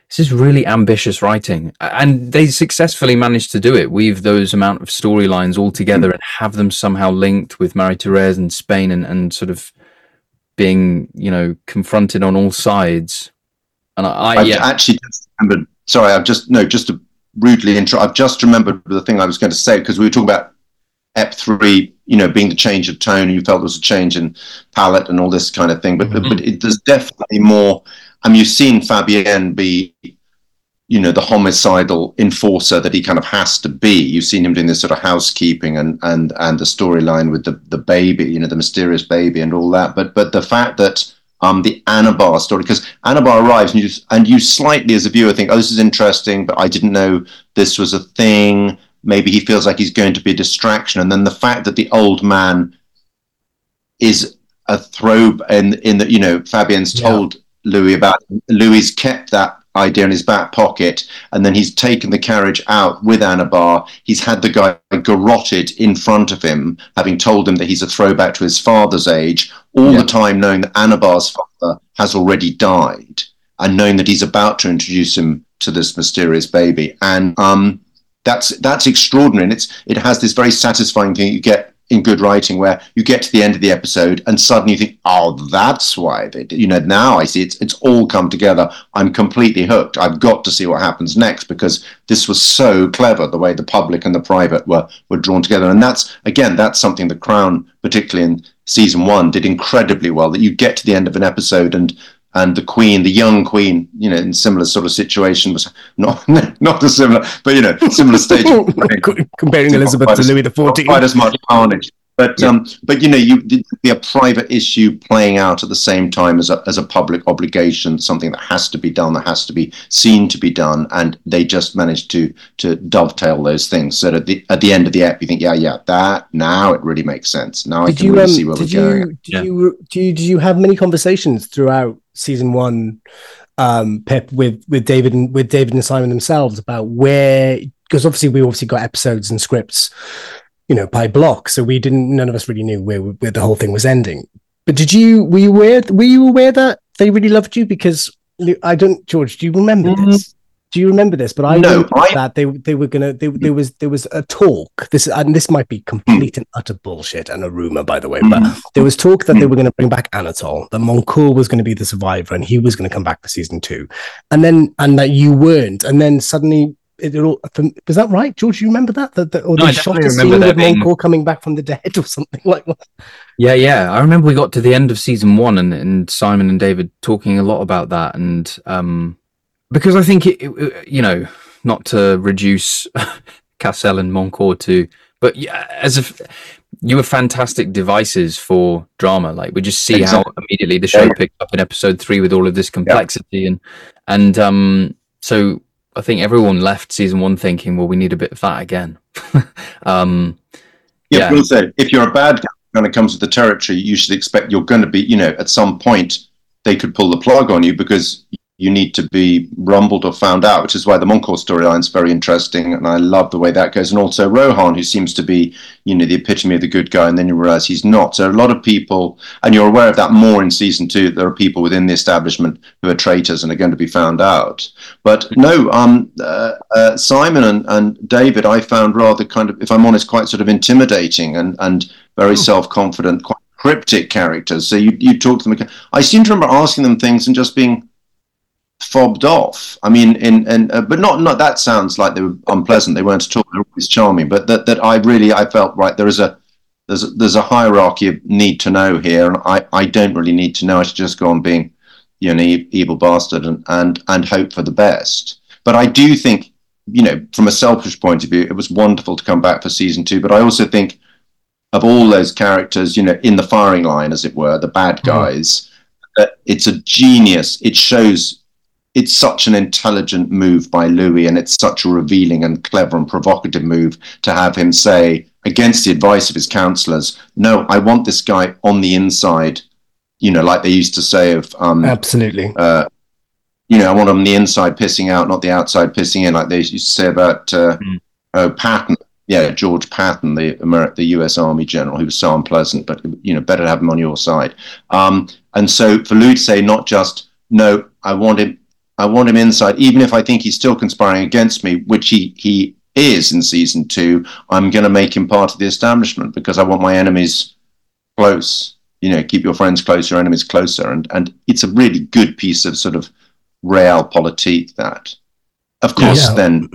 this is really ambitious writing and they successfully managed to do it weave those amount of storylines all together and have them somehow linked with marie therese and spain and, and sort of being you know confronted on all sides and i, I've yeah. actually just remembered sorry i've just no just to rudely intro i've just remembered the thing i was going to say because we were talking about ep 3 you know being the change of tone you felt there was a change in palette and all this kind of thing but mm-hmm. but it, there's definitely more I mean, you've seen Fabien be, you know, the homicidal enforcer that he kind of has to be. You've seen him doing this sort of housekeeping and and and the storyline with the the baby, you know, the mysterious baby and all that. But but the fact that um, the Anabar story, because Anabar arrives and you, and you slightly as a viewer think, oh, this is interesting, but I didn't know this was a thing. Maybe he feels like he's going to be a distraction. And then the fact that the old man is a throw in in the you know Yeah. told Louis about Louis kept that idea in his back pocket and then he's taken the carriage out with Annabar He's had the guy garroted in front of him, having told him that he's a throwback to his father's age, all Yeah. the time knowing that Annabar's father has already died and knowing that he's about to introduce him to this mysterious baby. And um that's that's extraordinary. And it's it has this very satisfying thing you get in good writing where you get to the end of the episode and suddenly you think oh that's why they you know now i see it's it's all come together. I'm completely hooked. I've got to see what happens next because this was so clever the way the public and the private were were drawn together. And that's again that's something the crown particularly in season one did incredibly well that you get to the end of an episode and and the queen, the young queen, you know, in similar sort of situation was not not a similar, but you know, similar stage. Comparing Elizabeth to Louis the Fourteenth. quite as much carnage. But um, but you know, you be a private issue playing out at the same time as a as a public obligation, something that has to be done, that has to be seen to be done, and they just managed to to dovetail those things. So that at the at the end of the app, you think, yeah, yeah, that now it really makes sense. Now I Did can you really um, see where we're going. you did Yeah. you do you did you have many conversations throughout season one, um, Pip with with David and with David and Simon themselves about where because obviously we obviously got episodes and scripts, you know, by block, so we didn't none of us really knew where where the whole thing was ending. But did you were you aware were you aware that they really loved you because I don't George, do you remember Mhm. this? Do you remember this? But I No, know that they they were gonna they, there was there was a talk. This and this might be complete and utter bullshit and a rumor, by the way. But there was talk that they were going to bring back Anatole, that Montcourt was going to be the survivor, and he was going to come back for season two, and then and that you weren't, and then suddenly. It, it all, was that right, George? You remember that? That, that or No, they I shot definitely a remember scene there with being- Montcourt coming back from the dead or something like that. Yeah, yeah. I remember we got to the end of season one and, and Simon and David talking a lot about that. And um, because I think, it, it- you know, not to reduce Cassel and Montcourt to, but yeah, as if you were fantastic devices for drama. Like we just see how immediately the show Yeah. picked up in episode three with all of this complexity. And, and um, so I think everyone left season one thinking, well, we need a bit of that again. um, Yeah, Yeah. also if you're a bad guy when it comes to the territory, you should expect you're going to be, you know, at some point they could pull the plug on you because you need to be rumbled or found out, which is why the Montcourt storyline is very interesting, and I love the way that goes. And also Rohan, who seems to be, you know, the epitome of the good guy, and then you realize he's not. So a lot of people, and you're aware of that more in season two. There are people within the establishment who are traitors and are going to be found out. But no, um, uh, uh, Simon and, and David, I found rather kind of, if I'm honest, quite sort of intimidating and and very self confident, quite cryptic characters. So you you talk to them. I seem to remember asking them things and just being fobbed off. I mean, in and uh, but not not that sounds like they were unpleasant. They weren't at all. They're always charming. But that that I really I felt right. There is a there's a, there's a hierarchy of need to know here, and I I don't really need to know. I should just go on being you know an evil bastard and and and hope for the best. But I do think you know from a selfish point of view, it was wonderful to come back for season two. But I also think of all those characters, you know, in the firing line, as it were, the bad guys. That it's a genius. It shows it's such an intelligent move by Louis, and it's such a revealing and clever and provocative move to have him say, against the advice of his counselors, "No, I want this guy on the inside." You know, like they used to say of, um, Absolutely. uh, you know, I want him on the inside pissing out, not the outside pissing in, like they used to say about uh, Mm. oh Patton. Yeah, George Patton, the Amer- the U.S. Army general, who was so unpleasant, but you know, better to have him on your side. Um, and so for Louis to say, not just no, I want him, I want him inside, even if I think he's still conspiring against me, which he he is in season two. I'm going to make him part of the establishment because I want my enemies close. You know, keep your friends close, your enemies closer, and and it's a really good piece of sort of realpolitik. That, of course, Yeah. then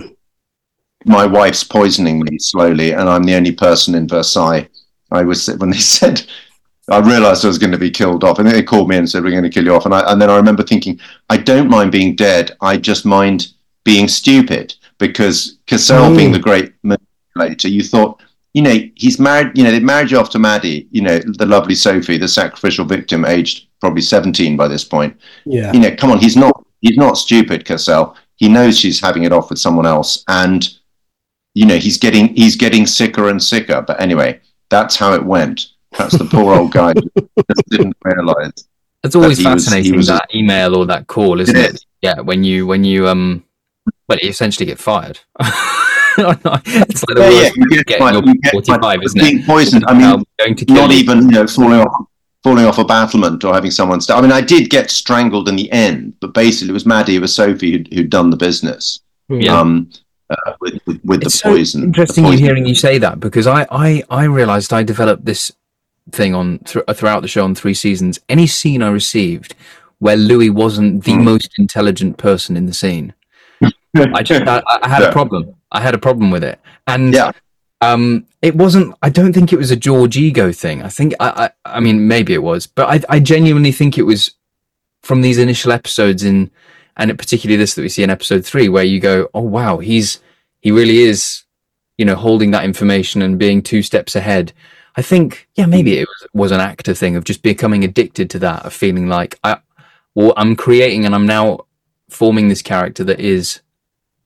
my wife's poisoning me slowly, and I'm the only person in Versailles. I was when they said. I realized I was going to be killed off, and they called me and said, "We're going to kill you off." And, I, and then I remember thinking, "I don't mind being dead. I just mind being stupid." Because Cassel, Mm. being the great manipulator, you thought, you know, he's married. You know, they married you off to Maddie. You know, the lovely Sophie, the sacrificial victim, aged probably seventeen by this point Yeah. you know, come on, he's not he's not stupid, Cassel. He knows she's having it off with someone else, and you know, he's getting he's getting sicker and sicker. But anyway, that's how it went. Perhaps the poor old guy just didn't realize. It's always was- he fascinating was a- that email or that call, isn't It it? Yeah, when you when you um, well, you essentially get fired. it's like the Yeah, yeah, worst you get your you get 45, fired. isn't it? Being poisoned. I mean, going to not you. even you know falling off falling off a battlement or having someone st- I mean I did get strangled in the end but basically it was Maddie it was Sophie who'd, who'd done the business Yeah. um uh, with, with, with the so poison interesting the poison. hearing you say that because I I I realized I developed this thing on thr throughout the show on three seasons. Any scene I received where Louis wasn't the Mm. most intelligent person in the scene, I just I, I had Yeah. a problem. I had a problem with it, and Yeah. um, it wasn't. I don't think it was a George ego thing. I think I I, I mean maybe it was, but I I genuinely think it was from these initial episodes in, and particularly this that we see in episode three, where you go, oh wow, he's he really is, you know, holding that information and being two steps ahead. I think, yeah, maybe it was, was an actor thing of just becoming addicted to that, of feeling like I, well, I'm creating and I'm now forming this character that is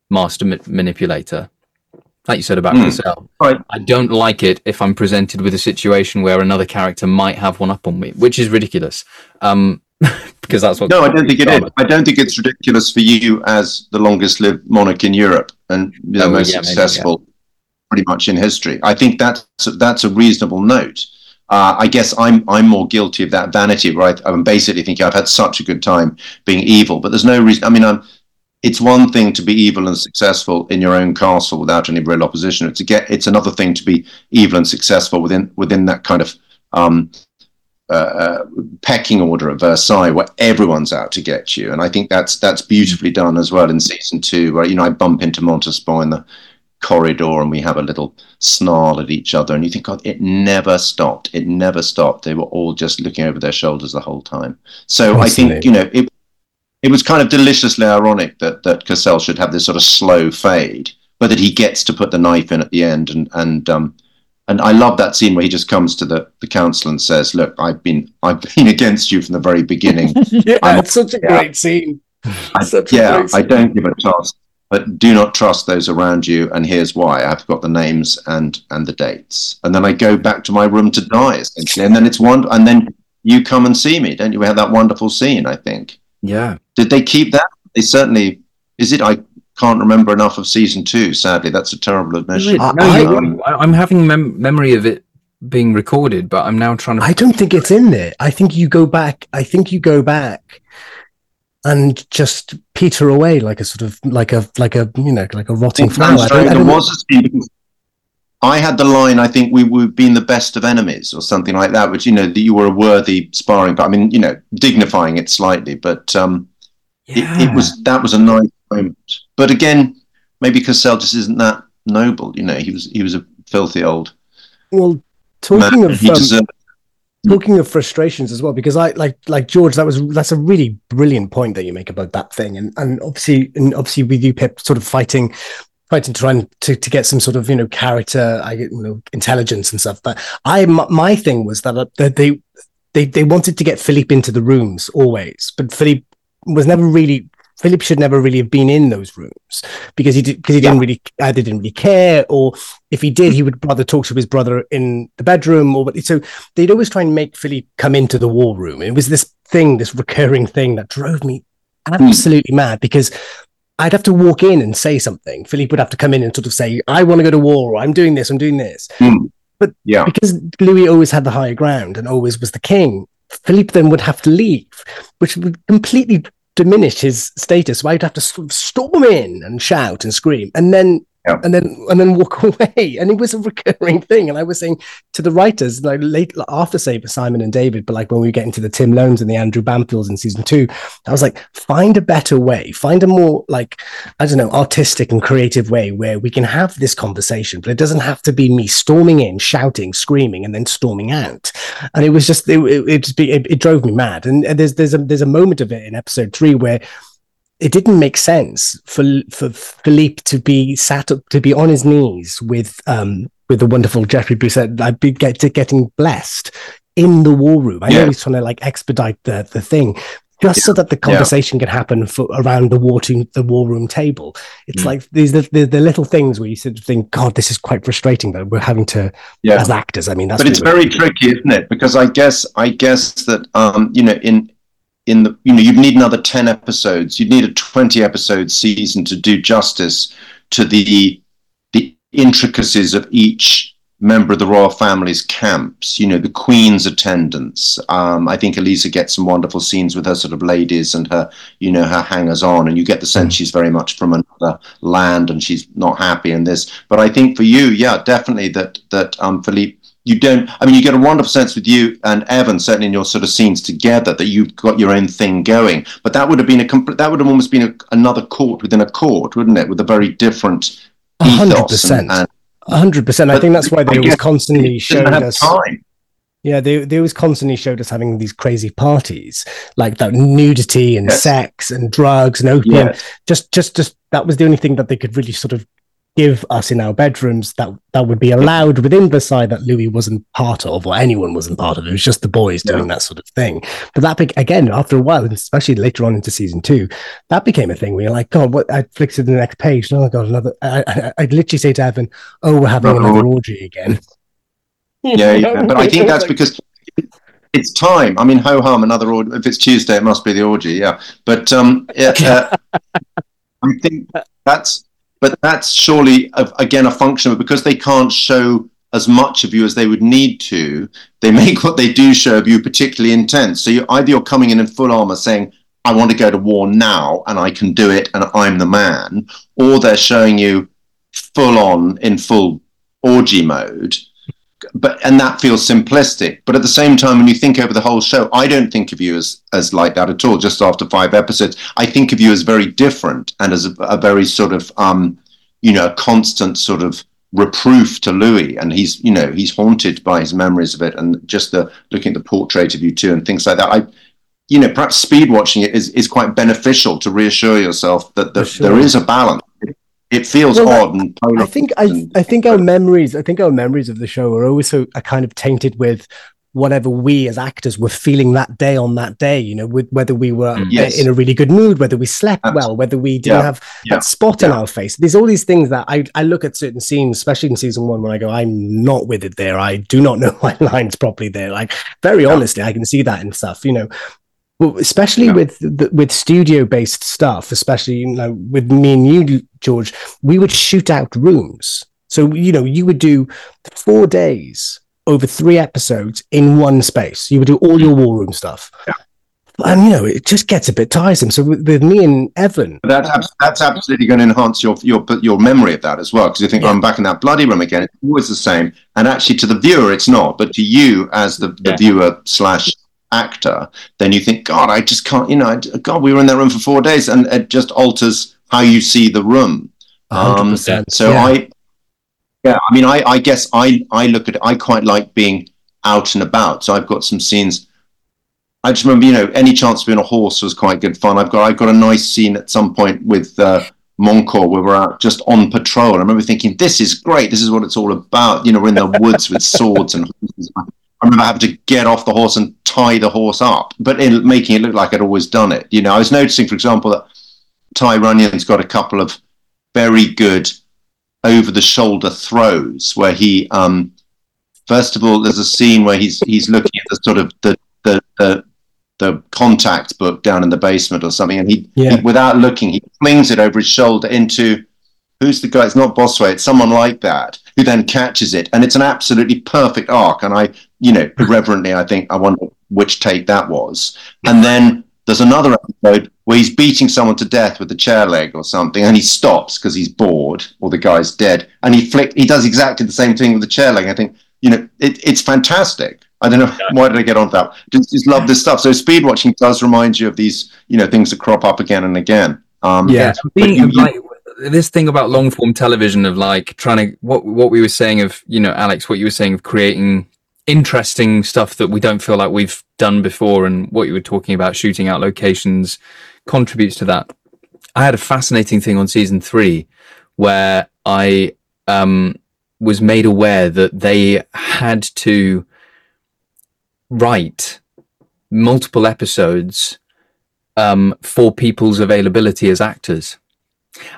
master ma- manipulator. Like you said about Mm. Right. I don't like it if I'm presented with a situation where another character might have one up on me, which is ridiculous. Um, because that's what. no I don't think it is I don't think it's ridiculous for you as the longest lived monarch in Europe and the Oh, most yeah, maybe, successful pretty much in history I think that's that's a reasonable note uh, I guess I'm I'm more guilty of that vanity, right? I'm basically thinking I've had such a good time being evil, but there's no reason. I mean, I'm. It's one thing to be evil and successful in your own castle without any real opposition. It's get. It's another thing to be evil and successful within within that kind of um, uh, uh, pecking order at Versailles, where everyone's out to get you. And I think that's that's beautifully done as well in season two, where you know I bump into Montespan in the corridor and we have a little snarl at each other and you think god it never stopped it never stopped they were all just looking over their shoulders the whole time so i think you know it it was kind of deliciously ironic that that Cassel should have this sort of slow fade but that he gets to put the knife in at the end and and um and I love that scene where he just comes to the, the council and says, "Look, I've been I've been against you from the very beginning. yeah, I'm- it's such a yeah. great scene. I, Such yeah, great I don't give a toss. But do not trust those around you, and here's why: I've got the names and and the dates, and then I go back to my room to die, essentially, and then it's one, and then you come and see me, don't you? We had that wonderful scene. I think Yeah. did they keep that? They certainly is it. I can't remember enough of season two. Sadly, that's a terrible admission. no, um, I, am having mem- memory of it being recorded, but I'm now trying to. I don't think it's in there. I think you go back. I think you go back and just peter away like a sort of like a like a you know like a rotting flower. I don't- I don't- was I had the line, I think we we've been the best of enemies or something like that, which, you know, that you were a worthy sparring, but I mean, you know, dignifying it slightly, but um, it, it was, that was a nice moment. But again, maybe Cassel just isn't that noble, you know, he was, he was a filthy old well, talking man. of He um, deserved, talking of frustrations as well because i like like george that was that's a really brilliant point that you make about that thing. And and obviously and obviously with you pip sort of fighting fighting trying to, to get some sort of you know character i you know intelligence and stuff. But i my thing was that, uh, that they they they wanted to get philippe into the rooms always but philippe was never really Philip should never really have been in those rooms because he did because he didn't really either didn't really care or if he did he would rather talk to his brother in the bedroom or but so they'd always try and make Philippe come into the war room. It was this thing, this recurring thing that drove me absolutely mad because I'd have to walk in and say something. Philip would have to come in and sort of say, I want to go to war, or I'm doing this, I'm doing this. Mm. But yeah, because Louis always had the higher ground and always was the king, Philippe then would have to leave, which would completely diminish his status. So I'd have to storm in and shout and scream, and then Yeah. and then and then walk away. And it was a recurring thing. And I was saying to the writers, like late after say Simon and David, but like when we get into the Tim Loanes and the Andrew Bampfields in season two, I was like, find a better way, find a more like I don't know, artistic and creative way where we can have this conversation, but it doesn't have to be me storming in, shouting, screaming, and then storming out. And it was just it it, it, it drove me mad. And there's there's a there's a moment of it in episode three where it didn't make sense for for Philippe to be sat up to be on his knees with um with the wonderful Jeffrey Busset like be get to getting blessed in the war room. I know he's trying to like expedite the the thing. just so that the conversation can happen for, around the war to, the war room table. It's Mm. like these the, the, the little things where you sort of think, God, this is quite frustrating that we're having to Yeah. as actors. I mean, that's but it's very tricky, isn't it? Because I guess I guess that um, you know in in the you know you'd need another ten episodes. You'd need a twenty episode season to do justice to the the intricacies of each member of the royal family's camps. You know the Queen's attendants. Um, I think Elisa gets some wonderful scenes with her sort of ladies and her you know her hangers on, and you get the sense she's very much from another land and she's not happy in this. But I think for you, yeah, definitely that that um, Philippe you don't i mean you get a wonderful sense with you and evan certainly in your sort of scenes together that you've got your own thing going but that would have been a complete that would have almost been a, another court within a court wouldn't it with a very different A hundred ethos percent. and, A hundred percent. I think that's why they always constantly showed us. time Yeah, they they always constantly showed us having these crazy parties, like that nudity and Yes. sex and drugs and opium. yeah Just, just, just that was the only thing that they could really sort of give us in our bedrooms that that would be allowed within Versailles that Louis wasn't part of or anyone wasn't part of. It was just the boys Yeah. doing that sort of thing. But that be- again, after a while, especially later on into season two, that became a thing where you're like, God, what? I flicked it to the next page. Oh God, another. I, I, I'd literally say to Evan, "Oh, we're having Another another orgy again." yeah, yeah. but i think that's because it's time i mean ho hum another orgy if it's tuesday it must be the orgy yeah but um yeah, uh, i think that's but that's surely a, again a function of because they can't show as much of you as they would need to they make what they do show of you particularly intense. So you either you're coming in in full armor saying i want to go to war now and i can do it and i'm the man or they're showing you full on in full orgy mode but and that feels simplistic. But at the same time when you think over the whole show i don't think of you as as like that at all just after five episodes. I think of you as very different and as a, a very sort of um you know constant sort of reproof to louis. And he's you know he's haunted by his memories of it and just the looking at the portrait of you too and things like that. I you know perhaps speed watching it is, is quite beneficial to reassure yourself that, that sure. there is a balance it, feels Well, odd and I think I, I think our memories I think our memories of the show are always so are kind of tainted with whatever we as actors were feeling that day on that day you know with whether we were Mm. Yes. in a really good mood whether we slept Absolutely. well whether we didn't Yeah. have Yeah. that spot in our face there's all these things that I, I look at certain scenes especially in season one when I go I'm not with it there I do not know my lines properly there like very Yeah. honestly I can see that and stuff you know well, especially Yeah. with the, with studio based stuff, especially you know with me and you, George, we would shoot out rooms. So you know you would do four days over three episodes in one space. You would do all your war room stuff, Yeah. and you know it just gets a bit tiresome. So with, with me and Evan, that's abs- that's absolutely going to enhance your your your memory of that as well because you think Yeah. oh, I'm back in that bloody room again. It's always the same, and actually to the viewer it's not, but to you as the, the Yeah. viewer slash actor, then you think God, I just can't. You know, I, God, we were in that room for four days, and it just alters how you see the room. Um, 100%, so yeah. I, yeah, I mean, I, I guess I, I look at it. I quite like being out and about. So I've got some scenes. I just remember, you know, any chance to be on a horse was quite good fun. I've got, I've got a nice scene at some point with uh, where we're out just on patrol. I remember thinking, this is great. This is what it's all about. You know, we're in the woods with swords and horses. I remember having to get off the horse and tie the horse up, but in making it look like I'd always done it. You know, I was noticing, for example, that Tygh Runyan's got a couple of very good over the shoulder throws where he um first of all there's a scene where he's he's looking at the sort of the the the, the contact book down in the basement or something and he, Yeah. he without looking he flings it over his shoulder into who's the guy it's not Bossuet it's someone like that who then catches it and it's an absolutely perfect arc and I you know irreverently I think I wonder which take that was and then there's another episode where he's beating someone to death with a chair leg or something, and he stops because he's bored or the guy's dead, and he flick. He does exactly the same thing with the chair leg. I think you know it, it's fantastic. I don't know why did I get on that. Just just love this stuff. So speed watching does remind you of these you know things that crop up again and again. Um, Yeah. Being, you- like, this thing about long form television of like trying to what what we were saying of you know Alex what you were saying of creating interesting stuff that we don't feel like we've done before and what you were talking about shooting out locations contributes to that. I had a fascinating thing on season 3 where I um was made aware that they had to write multiple episodes um, for people's availability as actors.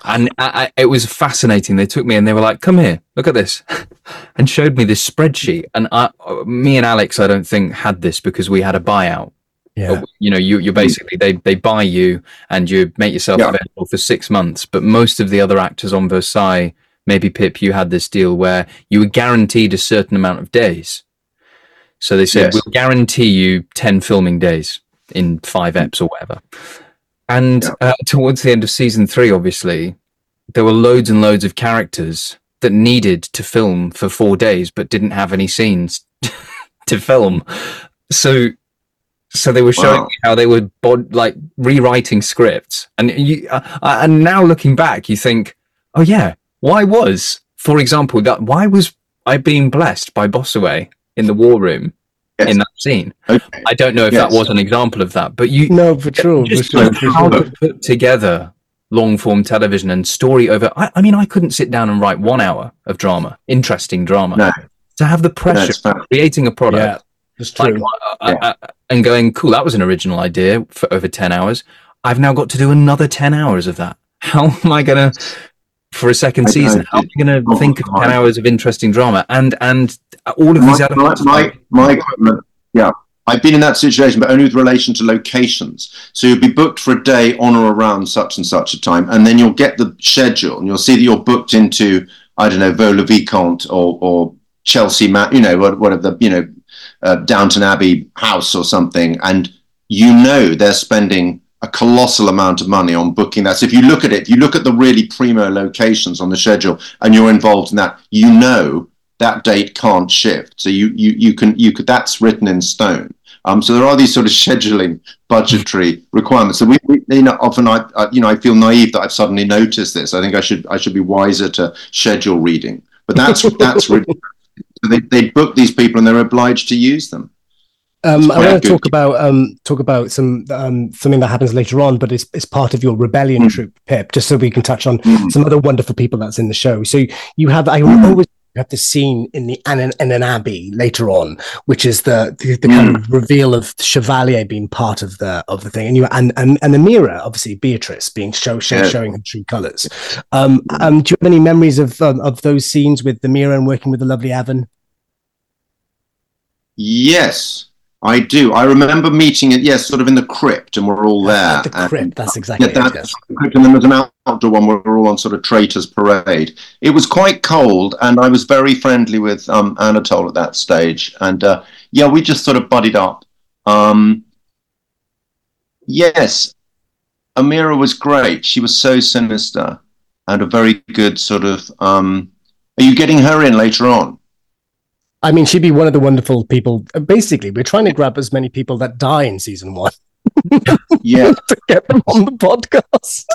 And I, I, it was fascinating. They took me and they were like, "Come here, look at this," and showed me this spreadsheet. And I, me and Alex, I don't think had this because we had a buyout. Yeah. You know, you you basically they they buy you and you make yourself Yeah. available for six months. But most of the other actors on Versailles, maybe Pip, you had this deal where you were guaranteed a certain amount of days. So they said, Yes. "We'll guarantee you ten filming days in five eps or whatever." And Yeah. uh, towards the end of season three, obviously, there were loads and loads of characters that needed to film for four days but didn't have any scenes to film. So, so they were showing Wow. how they were bod- like rewriting scripts, and you, uh, uh, and now looking back, you think, oh yeah, why was, for example, that why was I being blessed by Bossuet in the war room Yes. in that scene? Okay. I don't know if that was an example of that, but you No, for true. For just sure. For how sure. to put together long form television and story over. I, I mean, I couldn't sit down and write one hour of drama, interesting drama. No. To have the pressure it's of creating a product Yeah, it's like, true. uh, uh, uh, and going, cool, that was an original idea for over 10 hours. I've now got to do another 10 hours of that. How am I going to, for a second I season, know. how am I going to think of 10 hours of interesting drama? And, and all of my, these my, elements. my, my equipment, yeah. I've been in that situation, but only with relation to locations. So you'll be booked for a day on or around such and such a time, and then you'll get the schedule, and you'll see that you're booked into, I don't know, Vaux-le-Vicomte or, or Chelsea, Ma- you know, what- whatever the, you know, uh, Downton Abbey house or something, and you know they're spending a colossal amount of money on booking that. So if you look at it, if you look at the really primo locations on the schedule, and you're involved in that, you know that date can't shift. So you you you can you could that's written in stone. Um, so there are these sort of scheduling budgetary requirements. So we, we you know often I, I you know I feel naive that I've suddenly noticed this. I think I should I should be wiser to schedule reading. But that's that's really so they they book these people and they're obliged to use them. Um, I want to talk about um, talk about some um, something that happens later on, but it's, it's part of your rebellion Mm. troop, Pip. Just so we can touch on Mm. some other wonderful people that's in the show. So you have I always have the scene in the Annan Abbey later on, which is the the, the kind of reveal of Chevalier being part of the of the thing, and you and and, and the mirror, obviously Beatrice being show, show Yeah. showing her true colors. Um, um, do you have any memories of um, of those scenes with the mirror and working with the lovely Avon? Yes, I do. I remember meeting it. Yes, sort of in the crypt, and we're all there. the and- crypt. That's exactly Yeah, it. that's yes. and then there's an outdoor one where we're all on sort of traitors parade. It was quite cold, and I was very friendly with um, Anatole at that stage, and uh, yeah, we just sort of buddied up. Um, yes, Amira was great. She was so sinister and a very good sort of. Um, are you getting her in later on? I mean, she'd be one of the wonderful people. Basically, we're trying to grab as many people that die in season one Yeah, to get them on the podcast.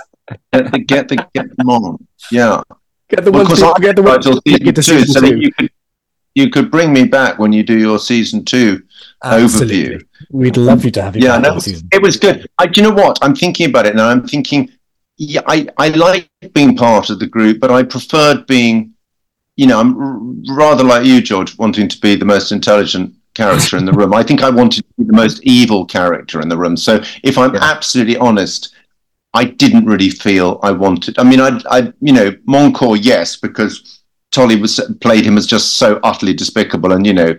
get the get the get them on. Yeah. Get the ones 'cause who I get the ones till who make to season two, so two. you could you could bring me back when you do your season two Absolutely. overview. We'd love you to have you Yeah, no, season. it was good. I, do you know what? I'm thinking about it now. I'm thinking, yeah, I, I like being part of the group, but I preferred being, you know, I'm r- rather like you, George, wanting to be the most intelligent character in the room. I think I wanted to be the most evil character in the room. So if I'm absolutely honest, I didn't really feel I wanted. I mean, I, I, you know, Montcourt, yes, because Tolly was played him as just so utterly despicable, and you know,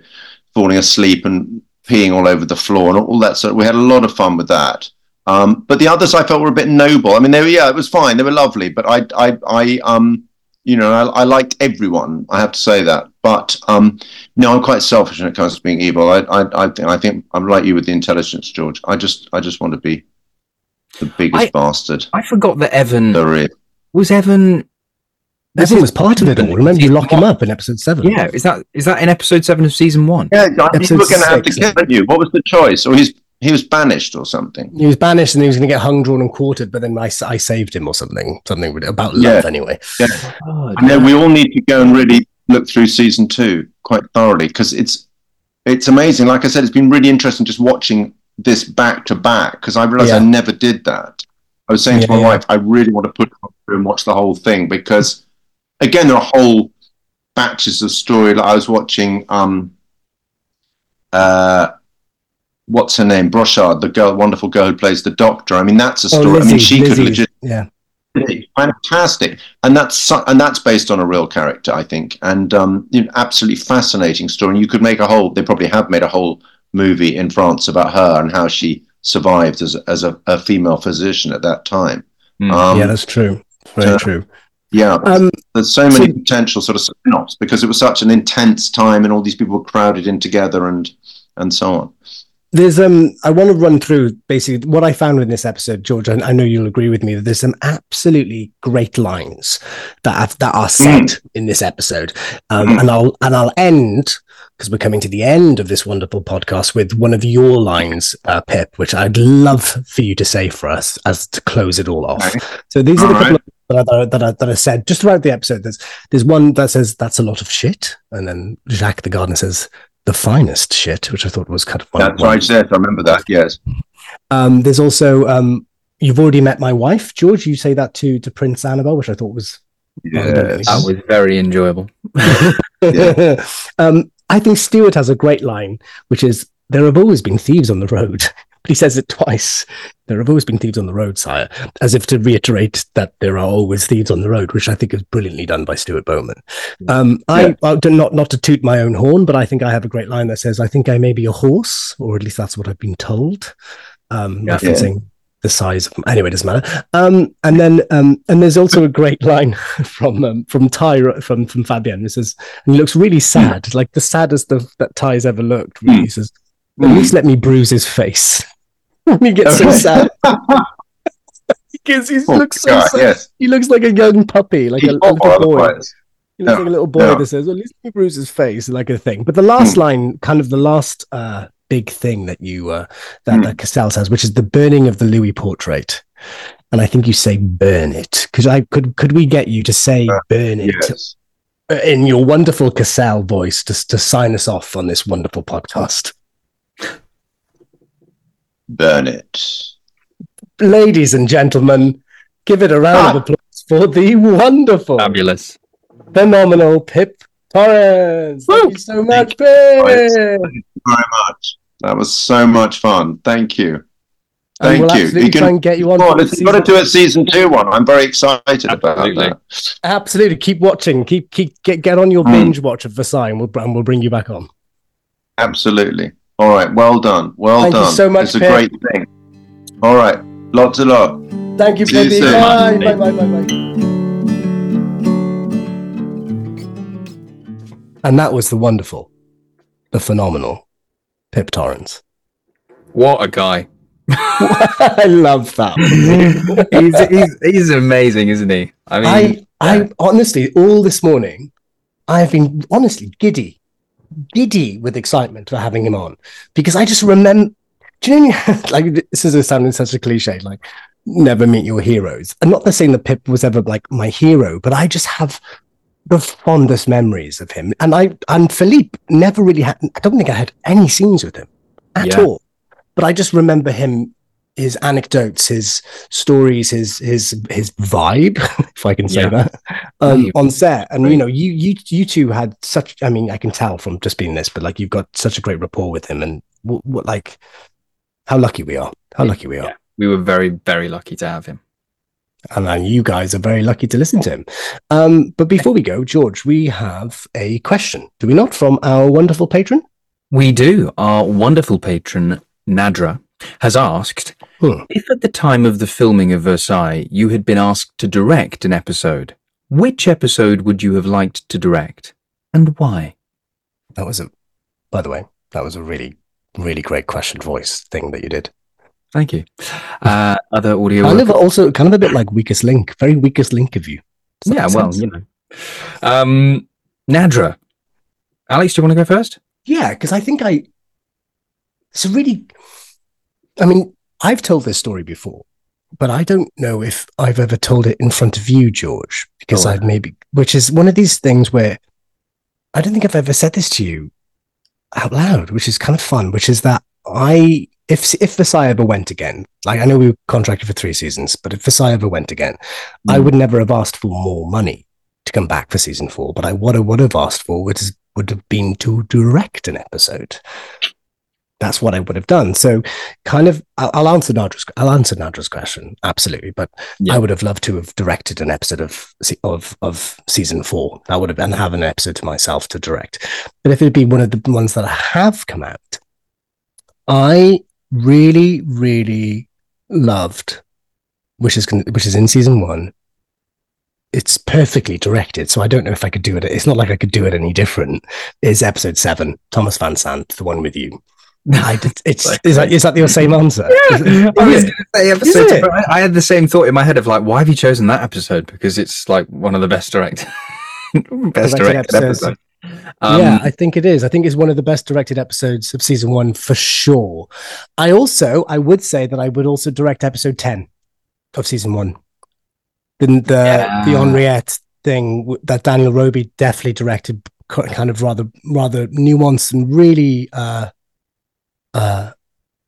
falling asleep and peeing all over the floor and all that sort. We had a lot of fun with that. Um, but the others I felt were a bit noble. I mean, they were yeah, it was fine. They were lovely, but I, I, I, um, you know, I, I liked everyone. I have to say that. But um, no, I'm quite selfish when it comes to being evil. I, I, I think, I think I'm like you with the intelligence, George. I just, I just want to be the biggest I- bastard I forgot that Evan there is. was Evan. Evan was part of it all. Remember, you lock him up in episode seven. Yeah, is that is that in episode seven of season one? Yeah, I think Episode we're going to have to kill you. What was the choice? Or he's he was banished or something. He was banished and he was going to get hung, drawn, and quartered, but then I, I saved him or something. Something with- about Yeah. love, anyway. God. And then we all need to go and really look through season two quite thoroughly because it's it's amazing. Like I said, it's been really interesting just watching this back to back because I realized I never did that. I was saying to my yeah. wife, I really want to put through and watch the whole thing because again, there are whole batches of story. Like I was watching um uh what's her name, Brocheré, the girl, wonderful girl who plays the doctor. I mean, that's a Oh, story. I mean, Lizzie, she could legit yeah. fantastic and that's and that's based on a real character i think and um you know, absolutely fascinating story and you could make a whole they probably have made a whole movie in france about her and how she survived as, a- as a, a female physician at that time Mm. um yeah, that's true. Very uh, true. yeah Um, there's so many so- potential sort of spin-offs because it was such an intense time and all these people were crowded in together and and so on there's um i want to run through basically what i found in this episode george i, I know you'll agree with me that there's some absolutely great lines that have, that are said in this episode. Um Mm. and i'll and i'll end because we're coming to the end of this wonderful podcast with one of your lines uh, pip which i'd love for you to say for us as to close it all off. So these are the All couple of that are, that, are, that are said just throughout the episode. There's there's one that says that's a lot of shit and then jacques the gardener says the finest shit which i thought was kind of fun that's right yes i remember that yes um, there's also um, you've already met my wife, George. You say that to to Prince Annabelle, which I thought was yes. That was very enjoyable. um, I think Stuart has a great line, which is there have always been thieves on the road. But he says it twice. There have always been thieves on the road, sire, as if to reiterate that there are always thieves on the road, which I think is brilliantly done by Stuart Bowman. Um, I I do not not to toot my own horn, but I think I have a great line that says, "I think I may be a horse, or at least that's what I've been told." Um, Yeah. referencing the size of anyway, it doesn't matter. Um, and then um, and there's also a great line from um, from Tygh from from Fabien. It says, and he looks really sad, like the saddest of, that Tygh's ever looked. Really, he says, "At least let me bruise his face." When he gets so sad, because he Oh, looks so God, sad. yes He looks like a young puppy, like a, a Oh, little boy. He looks Yeah, like a little boy yeah. that says, "Well, at least let bruise his face," like a thing. But the last Hmm. line, kind of the last uh, big thing that you uh, that, Hmm. that says, which is the burning of the Louis portrait. And I think you say burn it. because I could could we get you to say Uh, burn it yes uh, in your wonderful Cassel voice to, to sign us off on this wonderful podcast? Burn it Ladies and gentlemen, give it a round of Ah. applause for the wonderful, Fabulous. phenomenal Pip Torrens. Thank you so much, Thank Pip. very much. That was so much fun. Thank you. And Thank we'll you. absolutely You can- try and get you on. For the let's got to do it season two one. I'm very excited about Absolutely. that. Absolutely, keep watching. Keep keep get get on your Mm. binge watch of Versailles, and we'll and we'll bring you back on. Absolutely. All right. Well done. Well Thank you done. so much, It's a Pip. great thing. All right. Lots a lot. Thank you, See you Bye. Bye. Bye. Bye. Bye. Bye. And that was the wonderful, the phenomenal Pip Torrens. What a guy. I love that. he's, he's, he's amazing, isn't he? I mean, I, I honestly, all this morning, I have been honestly giddy, giddy with excitement for having him on because I just remember. Do you know, like this is sounding such a cliche, like never meet your heroes. I'm not saying that Pip was ever like my hero, but I just have the fondest memories of him. And I and Philippe never really had. I don't think I had any scenes with him at Yeah. all. But I just remember him, his anecdotes, his stories, his his his vibe, if I can say Yeah. that, um, on set. And you know, you you you two had such. I mean, I can tell from just being this, but like you've got such a great rapport with him, and what, what like how lucky we are. How lucky we are. Yeah. we were very, very lucky to have him. And uh, you guys are very lucky to listen to him. Um, but before we go, George, we have a question, do we not, from our wonderful patron? We do. Our wonderful patron, Nadra, has asked Hmm. if at the time of the filming of Versailles you had been asked to direct an episode, which episode would you have liked to direct and why? That was a, by the way, that was a really, really great question voice thing that you did. Thank you. Uh, other audio. Kind of also kind of a bit like weakest link, very weakest link of you. Yeah, well, sense? you know. Um, Nadra. Alex, do you want to go first? Yeah, because I think I. It's a really. I mean, I've told this story before, but I don't know if I've ever told it in front of you, George, because on. I've maybe, which is one of these things where I don't think I've ever said this to you out loud, which is kind of fun, which is that I, if if Versailles ever went again, like I know we were contracted for three seasons, but if Versailles ever went again, I Mm. would never have asked for more money to come back for season four. But I what I would have asked for would would have been to direct an episode. That's what I would have done. So, kind of, I'll, I'll answer Nadra's. I'll answer Nadra's question absolutely, but Yeah. I would have loved to have directed an episode of of of season four. I would have and have an episode to myself to direct. But if it'd be one of the ones that have come out, I really, really loved, which is which is in season one. It's perfectly directed, so I don't know if I could do it. It's not like I could do it any different. Is episode seven, Thomas Vincent, the one with you? I did, it's is that is that your same answer? It- I was going to say episode. two, I, I had the same thought in my head of like, why have you chosen that episode? Because it's like one of the best direct, best Directed directed episodes. episodes. Um, yeah, I think it is. I think it's one of the best directed episodes of season one for sure. I also, I would say that I would also direct episode ten of season one. The the the Henriette thing that Daniel Roby definitely directed, kind of rather rather nuanced and really uh uh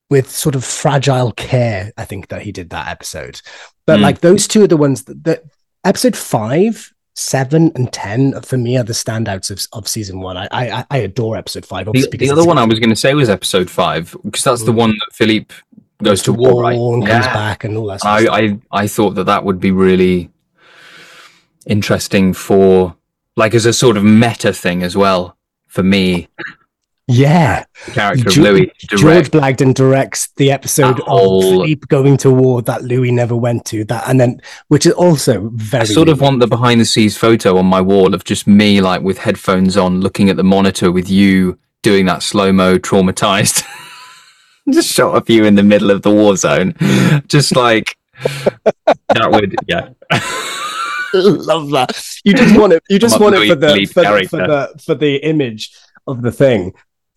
with sort of fragile care. I think that he did that episode. But Hmm. like those two are the ones that, that episode five seven and ten for me are the standouts of, of season one. I, I I adore episode five. the, obviously the other one I was going to say was episode five because that's the Mm. one that Philippe goes to war, right? and comes back and all that. Sort I, stuff. I I thought that that would be really interesting for like as a sort of meta thing as well for me. Yeah, The character Ge- of Louis George. Blagden directs the episode whole- of going to war that Louis never went to. That and then which is also very I sort of want the behind the scenes photo on my wall of just me like with headphones on looking at the monitor with you doing that slow mo traumatized just shot of you in the middle of the war zone just like that would yeah love that. You just want it. You just want it for the for, for the for the image of the thing.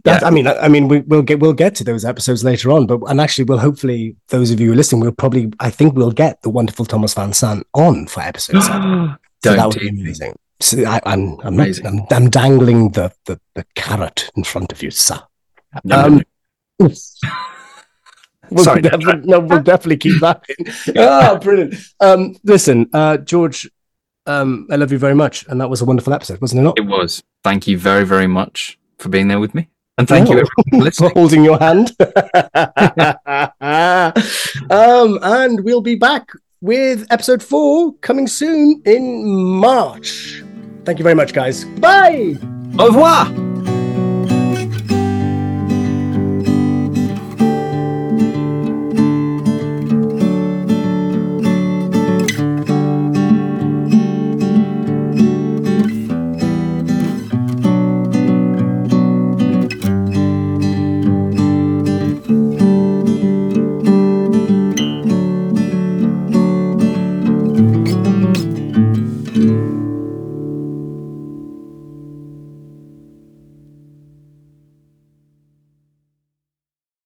That, Yeah. I mean, I, I mean, we, we'll get we'll get to those episodes later on, but and actually, we'll hopefully those of you who are listening, we'll probably I think we'll get the wonderful Thomas Vincent on for episode seven. So that would be amazing. So I, I'm I'm, Amazing. I'm I'm dangling the, the the carrot in front of you, sir. Um, We'll Sorry, no. definitely, no, we'll definitely keep that in. Ah, brilliant. Um, listen, uh, George, um, I love you very much, and that was a wonderful episode, wasn't it not? it was thank you very very much for being there with me and thank you Oh. everyone for for holding your hand. um, and we'll be back with episode four coming soon in March. Thank you very much, guys. Bye. au revoir